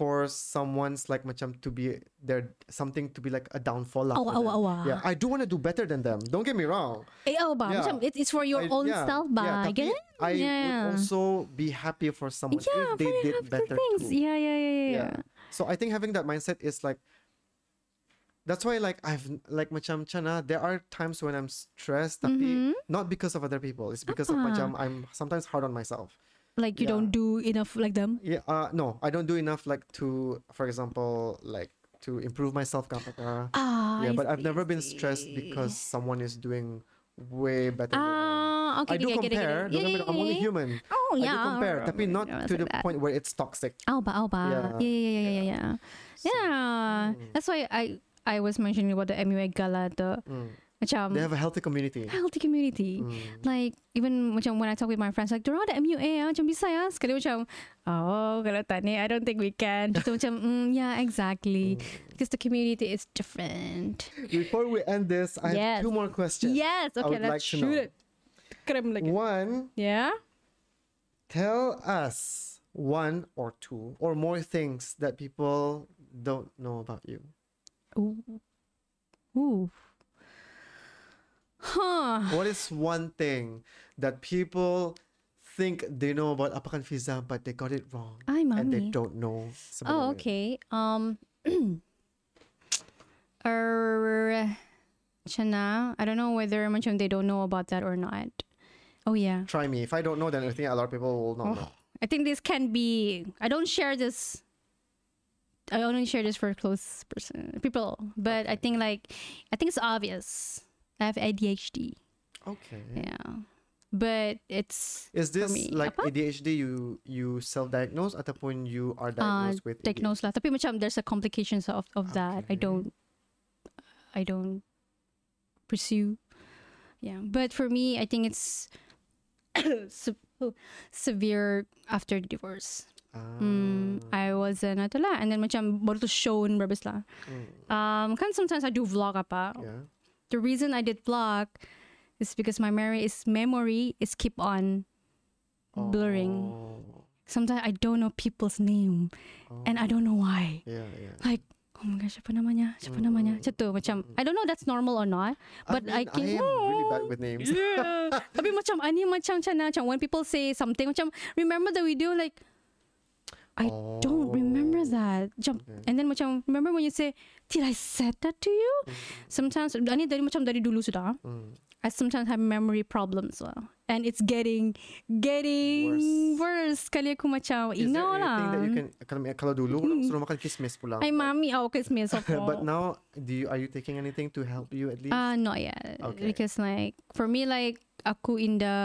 Speaker 1: for someone's like macam to be there something to be like a downfall for
Speaker 2: awa,
Speaker 1: them.
Speaker 2: awa.
Speaker 1: Yeah, I do want to do better than them. Don't get me wrong.
Speaker 2: Eh, oh, ba,
Speaker 1: Yeah.
Speaker 2: macam it's for your
Speaker 1: I-
Speaker 2: own
Speaker 1: yeah,
Speaker 2: self,
Speaker 1: yeah,
Speaker 2: ba. it?
Speaker 1: I
Speaker 2: Yeah.
Speaker 1: would also be happy for someone
Speaker 2: Yeah,
Speaker 1: if they did better
Speaker 2: things.
Speaker 1: too.
Speaker 2: Yeah, yeah, yeah, yeah.
Speaker 1: Yeah. So I think having that mindset is like that's why like I've like macam chana there are times when I'm stressed tapi
Speaker 2: Mhm.
Speaker 1: not because of other people it's because of
Speaker 2: Ah.
Speaker 1: macam I'm sometimes hard on myself.
Speaker 2: Like you
Speaker 1: Yeah.
Speaker 2: don't do enough like them.
Speaker 1: Yeah, uh no, I don't do enough like to for example like to improve myself.
Speaker 2: Ah,
Speaker 1: Yeah,
Speaker 2: I
Speaker 1: but I've never been stressed because someone is doing way better than
Speaker 2: Ah, okay,
Speaker 1: I do
Speaker 2: okay, get it, get
Speaker 1: compare. Don't get me
Speaker 2: Yeah,
Speaker 1: I'm only
Speaker 2: yeah, yeah.
Speaker 1: human.
Speaker 2: Oh,
Speaker 1: I
Speaker 2: yeah.
Speaker 1: do compare, tapi
Speaker 2: yeah,
Speaker 1: not
Speaker 2: yeah,
Speaker 1: to the
Speaker 2: that.
Speaker 1: point where it's toxic.
Speaker 2: Alba, alba.
Speaker 1: Yeah.
Speaker 2: Yeah, yeah, yeah, yeah, yeah. yeah. Yeah.
Speaker 1: Mm.
Speaker 2: That's why I I was mentioning about the MUA gala, the
Speaker 1: Mm.
Speaker 2: macam
Speaker 1: They have a healthy community.
Speaker 2: healthy community.
Speaker 1: Mm.
Speaker 2: Like even macam when I talk with my friends like dorang ada MUA ah macam bisa ya sekali macam oh kalau tak ni I don't think we can Kita macam mm, yeah exactly
Speaker 1: Mm.
Speaker 2: because the community is different
Speaker 1: Before we end this, I
Speaker 2: Yes.
Speaker 1: have two more questions.
Speaker 2: yes
Speaker 1: I
Speaker 2: okay let's
Speaker 1: like
Speaker 2: shoot it Lagi
Speaker 1: One,
Speaker 2: yeah?
Speaker 1: Tell us one or two or more things that people don't know about you.
Speaker 2: ooh. Ooh. Huh.
Speaker 1: What is one thing that people think they know about Apakan Fizah but they got it wrong
Speaker 2: ay
Speaker 1: and they don't know?
Speaker 2: oh okay. Um er Chana, I don't know whether macam they don't know about that or not. Oh yeah.
Speaker 1: Try me. If I don't know, then I think a lot of people will not know.
Speaker 2: I think this can be. I don't share this. I only share this for close person people, but I think like, I think it's obvious. I have ADHD.
Speaker 1: Okay.
Speaker 2: Yeah, but it's
Speaker 1: Is this
Speaker 2: me,
Speaker 1: like
Speaker 2: apa?
Speaker 1: ADHD you you self-diagnose ataupun you are
Speaker 2: uh,
Speaker 1: diagnosed with ADHD?
Speaker 2: diagnosed lah. Tapi macam there's a complications of of that. I don't. I don't pursue. Yeah, but for me, I think it's se- oh, severe after the divorce. Mm,
Speaker 1: Ah,
Speaker 2: I was uh, nato lah. And then macam baru to show in
Speaker 1: mm,
Speaker 2: Um, kan sometimes I do vlog apa.
Speaker 1: yeah.
Speaker 2: The reason I did vlog is because my memory is memory is keep on blurring.
Speaker 1: Oh,
Speaker 2: Sometimes I don't know people's name and I don't know why.
Speaker 1: yeah, yeah.
Speaker 2: Like oh my gosh, siapa namanya? Siapa namanya? Macam tu, macam I don't know that's normal or not. But I,
Speaker 1: mean,
Speaker 2: can
Speaker 1: I am really bad with names.
Speaker 2: Yeah. Tapi macam ani macam macam macam when people say something macam remember the video like I don't remember
Speaker 1: Oh.
Speaker 2: that. Macam
Speaker 1: Okay.
Speaker 2: and then macam remember when you say did I said that to you? Sometimes ani dari macam dari dulu sudah.
Speaker 1: Mm.
Speaker 2: I sometimes have memory problems well. And it's getting getting worse. Kali aku macam
Speaker 1: Is there anything
Speaker 2: lah.
Speaker 1: that you can kalau, kalau dulu orang suruh makan kismis pulang.
Speaker 2: Ay
Speaker 1: but-
Speaker 2: mami, Christmas of
Speaker 1: But now, do you are you taking anything to help you at least?
Speaker 2: Uh, not yet.
Speaker 1: Okay.
Speaker 2: Because like for me like aku in the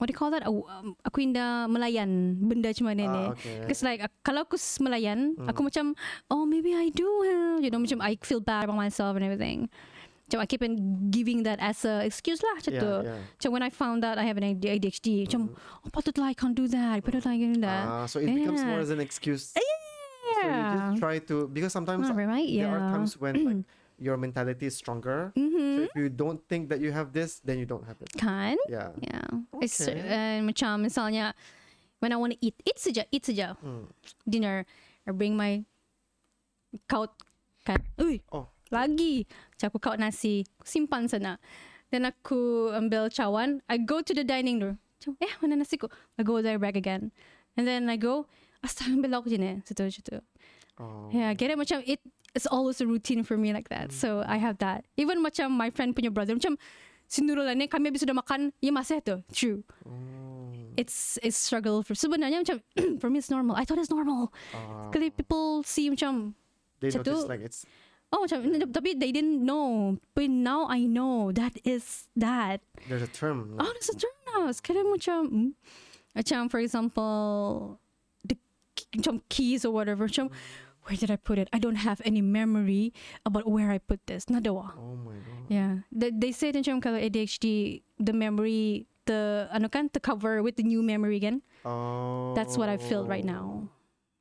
Speaker 2: what do you call that? Um, aku in the melayan benda mana ni.
Speaker 1: Ah, okay.
Speaker 2: Because like kalau aku melayan, aku macam oh maybe I do have, you know macam I feel bad about myself and everything. Macam I keep on giving that as a excuse lah macam
Speaker 1: yeah,
Speaker 2: tu.
Speaker 1: yeah.
Speaker 2: Macam when I found out I have an ADHD, macam oh patutlah I can't do that, patutlah I can't do that.
Speaker 1: Ah, so it becomes more as an excuse. Yeah. So you just try to because sometimes
Speaker 2: Not right,
Speaker 1: there are times when like your mentality is stronger. So
Speaker 2: Mhm.
Speaker 1: if you don't think that you have this, then you don't have it.
Speaker 2: Kan?
Speaker 1: Yeah.
Speaker 2: Yeah. It's
Speaker 1: Okay.
Speaker 2: uh, macam misalnya when I want to eat, eat saja, eat saja.
Speaker 1: Mm.
Speaker 2: Dinner, I bring my kaut kan. Ui,
Speaker 1: Oh.
Speaker 2: Lagi. Macam aku kaut nasi, simpan sana. Then aku ambil cawan, I go to the dining room. Macam, eh, mana nasi ko? I go there back again. And then I go, Astagfirullah aku je ni. Situ situ.
Speaker 1: Oh.
Speaker 2: Yeah, get it macam it it's always a routine for me like that. So I have that. Even macam my friend punya brother macam si Nurul ni kami habis sudah makan, ya masih tu. True.
Speaker 1: Oh.
Speaker 2: It's it's struggle for sebenarnya macam for me it's normal. I thought it's normal. Kali people see macam
Speaker 1: they
Speaker 2: Macam
Speaker 1: notice
Speaker 2: tu-
Speaker 1: like it's
Speaker 2: oh tapi they didn't know. But now I know that is that.
Speaker 1: there's a term.
Speaker 2: Oh, there's a term now. Sekarang macam hmm, macam for example the macam keys or whatever. Macam where did I put it? I don't have any memory about where I put this. Nadawa.
Speaker 1: Oh my god.
Speaker 2: Yeah. They, they say macam kalau ADHD the memory the ano kan the cover with the new memory again.
Speaker 1: Oh.
Speaker 2: That's what I feel right now.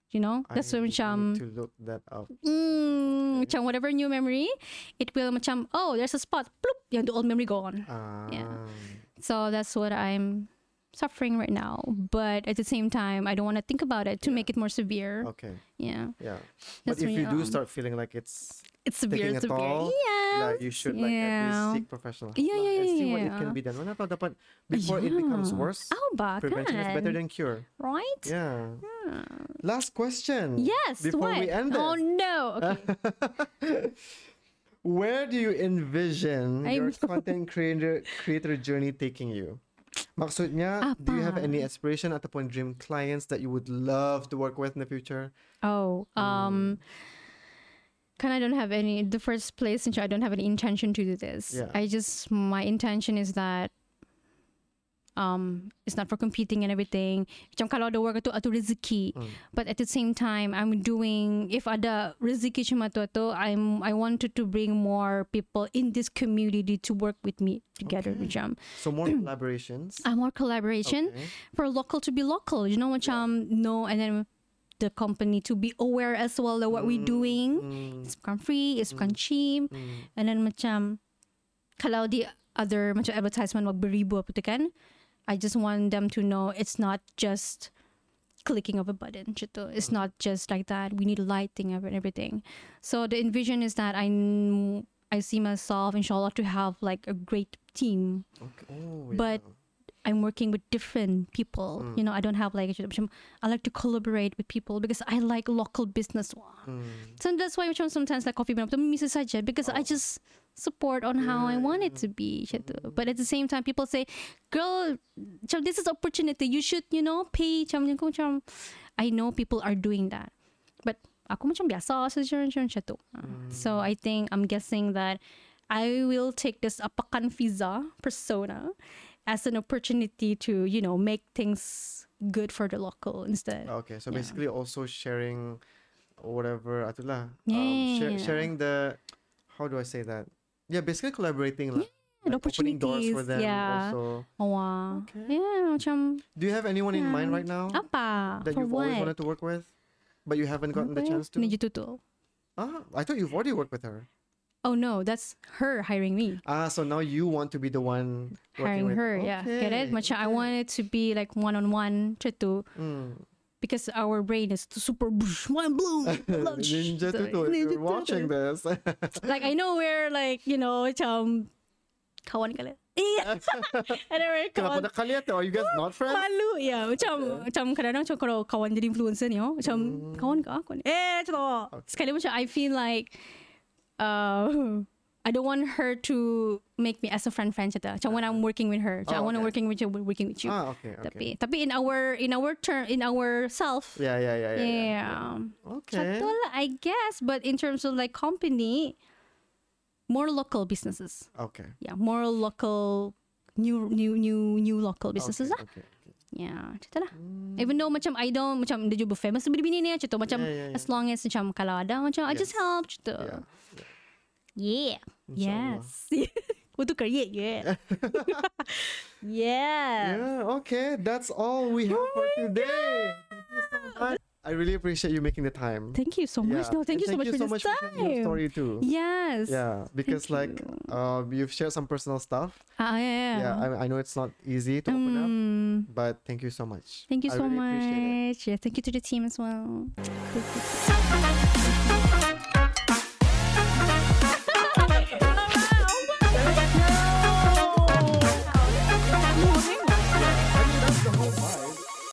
Speaker 2: You know?
Speaker 1: I
Speaker 2: That's
Speaker 1: need
Speaker 2: macam
Speaker 1: to look that up.
Speaker 2: mm, macam whatever new memory, it will macam oh there's a spot, bloop, yung the old memory gone.
Speaker 1: Yeah,
Speaker 2: So that's what I'm suffering right now. But at the same time, I don't want to think about it to
Speaker 1: Yeah.
Speaker 2: make it more severe.
Speaker 1: Okay.
Speaker 2: Yeah,
Speaker 1: Yeah. But if you do
Speaker 2: um,
Speaker 1: start feeling like it's
Speaker 2: it's severe,
Speaker 1: a
Speaker 2: severe.
Speaker 1: toll,
Speaker 2: Yeah,
Speaker 1: yeah, you should like at
Speaker 2: yeah.
Speaker 1: least seek professional help
Speaker 2: Yeah,
Speaker 1: lah
Speaker 2: yeah,
Speaker 1: and see
Speaker 2: yeah,
Speaker 1: what it can
Speaker 2: yeah.
Speaker 1: be done. Tahu dapat before it becomes
Speaker 2: Yeah.
Speaker 1: worse.
Speaker 2: Oh, ba
Speaker 1: Prevention is better than cure.
Speaker 2: right?
Speaker 1: Yeah.
Speaker 2: Yeah.
Speaker 1: Last question.
Speaker 2: Yes.
Speaker 1: Before
Speaker 2: what?
Speaker 1: we end
Speaker 2: Oh
Speaker 1: this.
Speaker 2: no. Okay.
Speaker 1: Where do you envision your
Speaker 2: I'm-
Speaker 1: content creator creator journey taking you? Maksudnya, do you have
Speaker 2: Apa?
Speaker 1: any aspiration ataupun dream clients that you would love to work with in the future?
Speaker 2: Oh, um, kind of don't have any. The first place, since I don't have any intention to do this.
Speaker 1: Yeah.
Speaker 2: I just my intention is that. Um, it's not for competing and everything. Macam kalau ada work itu atau rezeki.
Speaker 1: Mm.
Speaker 2: But at the same time, I'm doing if ada rezeki cuma tu tu, I'm I wanted to bring more people in this community to work with me together.
Speaker 1: Okay.
Speaker 2: Macam
Speaker 1: So more collaborations.
Speaker 2: uh, more collaboration
Speaker 1: Okay.
Speaker 2: for local to be local. You know, macam no, and then the company to be aware as well of what we're doing.
Speaker 1: Mm,
Speaker 2: It's bukan free, it's bukan cheap.
Speaker 1: mm.
Speaker 2: And then macam kalau di other macam advertisement wag beribu apa tu kan, I just want them to know it's not just clicking of a button. Gitu. It's not just like that. We need lighting and everything. So the envision is that I I see myself inshallah to have like a great team
Speaker 1: Okay. Oh,
Speaker 2: But I'm working with different people.
Speaker 1: Mm.
Speaker 2: You know, I don't have like I like to collaborate with people because I like local business.
Speaker 1: Mm.
Speaker 2: So that's why sometimes like coffee bean misa saja because I
Speaker 1: Oh.
Speaker 2: just support on how I
Speaker 1: Yeah,
Speaker 2: want it
Speaker 1: yeah.
Speaker 2: to be. tu. But at the same time, people say, "Girl, this is opportunity. You should, you know, pay." Macam aku macam, I know people are doing that, but aku macam biasa saja macam macam.
Speaker 1: Mm.
Speaker 2: So I think I'm guessing that I will take this Apakan Fizah persona as an opportunity to, you know, make things good for the local instead.
Speaker 1: Okay, so
Speaker 2: Yeah.
Speaker 1: basically also sharing whatever.
Speaker 2: Yeah,
Speaker 1: um,
Speaker 2: yeah,
Speaker 1: share,
Speaker 2: yeah.
Speaker 1: sharing the how do I say that? Yeah, basically collaborating lah.
Speaker 2: the
Speaker 1: like opening doors for
Speaker 2: opportunities,
Speaker 1: them
Speaker 2: yeah.
Speaker 1: also.
Speaker 2: Oh, wow.
Speaker 1: Okay.
Speaker 2: Yeah, macam
Speaker 1: Do you have anyone in mind right now
Speaker 2: apa?
Speaker 1: that
Speaker 2: For
Speaker 1: you've
Speaker 2: what?
Speaker 1: always wanted to work with, but you haven't gotten the chance to?
Speaker 2: Tutul.
Speaker 1: Ah, I thought you've already worked with her.
Speaker 2: Oh no, that's her hiring me.
Speaker 1: Ah, so now you want to be the one
Speaker 2: Hiring
Speaker 1: with
Speaker 2: her, yeah. Get it?
Speaker 1: Okay,
Speaker 2: I
Speaker 1: okay.
Speaker 2: want it to be like one on one to
Speaker 1: Mm.
Speaker 2: because our brain is super mind blown.
Speaker 1: Ninja Tutu, if you're watching this.
Speaker 2: like I know we're like you know macam kawan kali. Iya. And then we're
Speaker 1: Kenapa
Speaker 2: kawan.
Speaker 1: nak kalian tu? Are you guys not friends?
Speaker 2: Malu ya macam macam kadang-kadang macam kalau kawan jadi influencer ni oh macam kawan ke aku ni eh macam tu. Sekali macam I feel like uh, I don't want her to make me as a friend friend tu. macam when I'm working with her macam
Speaker 1: Oh,
Speaker 2: want to
Speaker 1: okay.
Speaker 2: working with you working with you
Speaker 1: Ah, okay, okay.
Speaker 2: tapi tapi in our in our turn in our self
Speaker 1: Yeah, yeah, yeah, yeah. yeah.
Speaker 2: yeah,
Speaker 1: Okay.
Speaker 2: Lah, I guess but in terms of like company more local businesses
Speaker 1: Okay.
Speaker 2: yeah more local new new new new local businesses lah
Speaker 1: okay, okay.
Speaker 2: Yeah, lah. Even though macam I don't macam dia juga famous bini-bini ni tu macam
Speaker 1: Yeah, yeah, yeah.
Speaker 2: as long as macam kalau ada macam I just
Speaker 1: Yes.
Speaker 2: help tu.
Speaker 1: Yeah.
Speaker 2: Yeah. Yes. Untuk kerja, yeah. yeah.
Speaker 1: Yeah, okay. That's all we have for today. Thank you so much. I really appreciate you making the time.
Speaker 2: Thank you so much.
Speaker 1: Yeah.
Speaker 2: No, thank
Speaker 1: And
Speaker 2: you so much for this
Speaker 1: for your story too.
Speaker 2: Yes.
Speaker 1: Yeah, because
Speaker 2: Thank
Speaker 1: like
Speaker 2: you.
Speaker 1: uh, you've shared some personal stuff.
Speaker 2: Ah, yeah.
Speaker 1: Yeah, I, I know it's not easy to open up,
Speaker 2: Mm,
Speaker 1: but thank you so much.
Speaker 2: Thank you
Speaker 1: I
Speaker 2: so
Speaker 1: really
Speaker 2: much. Yeah, thank you to the team as well.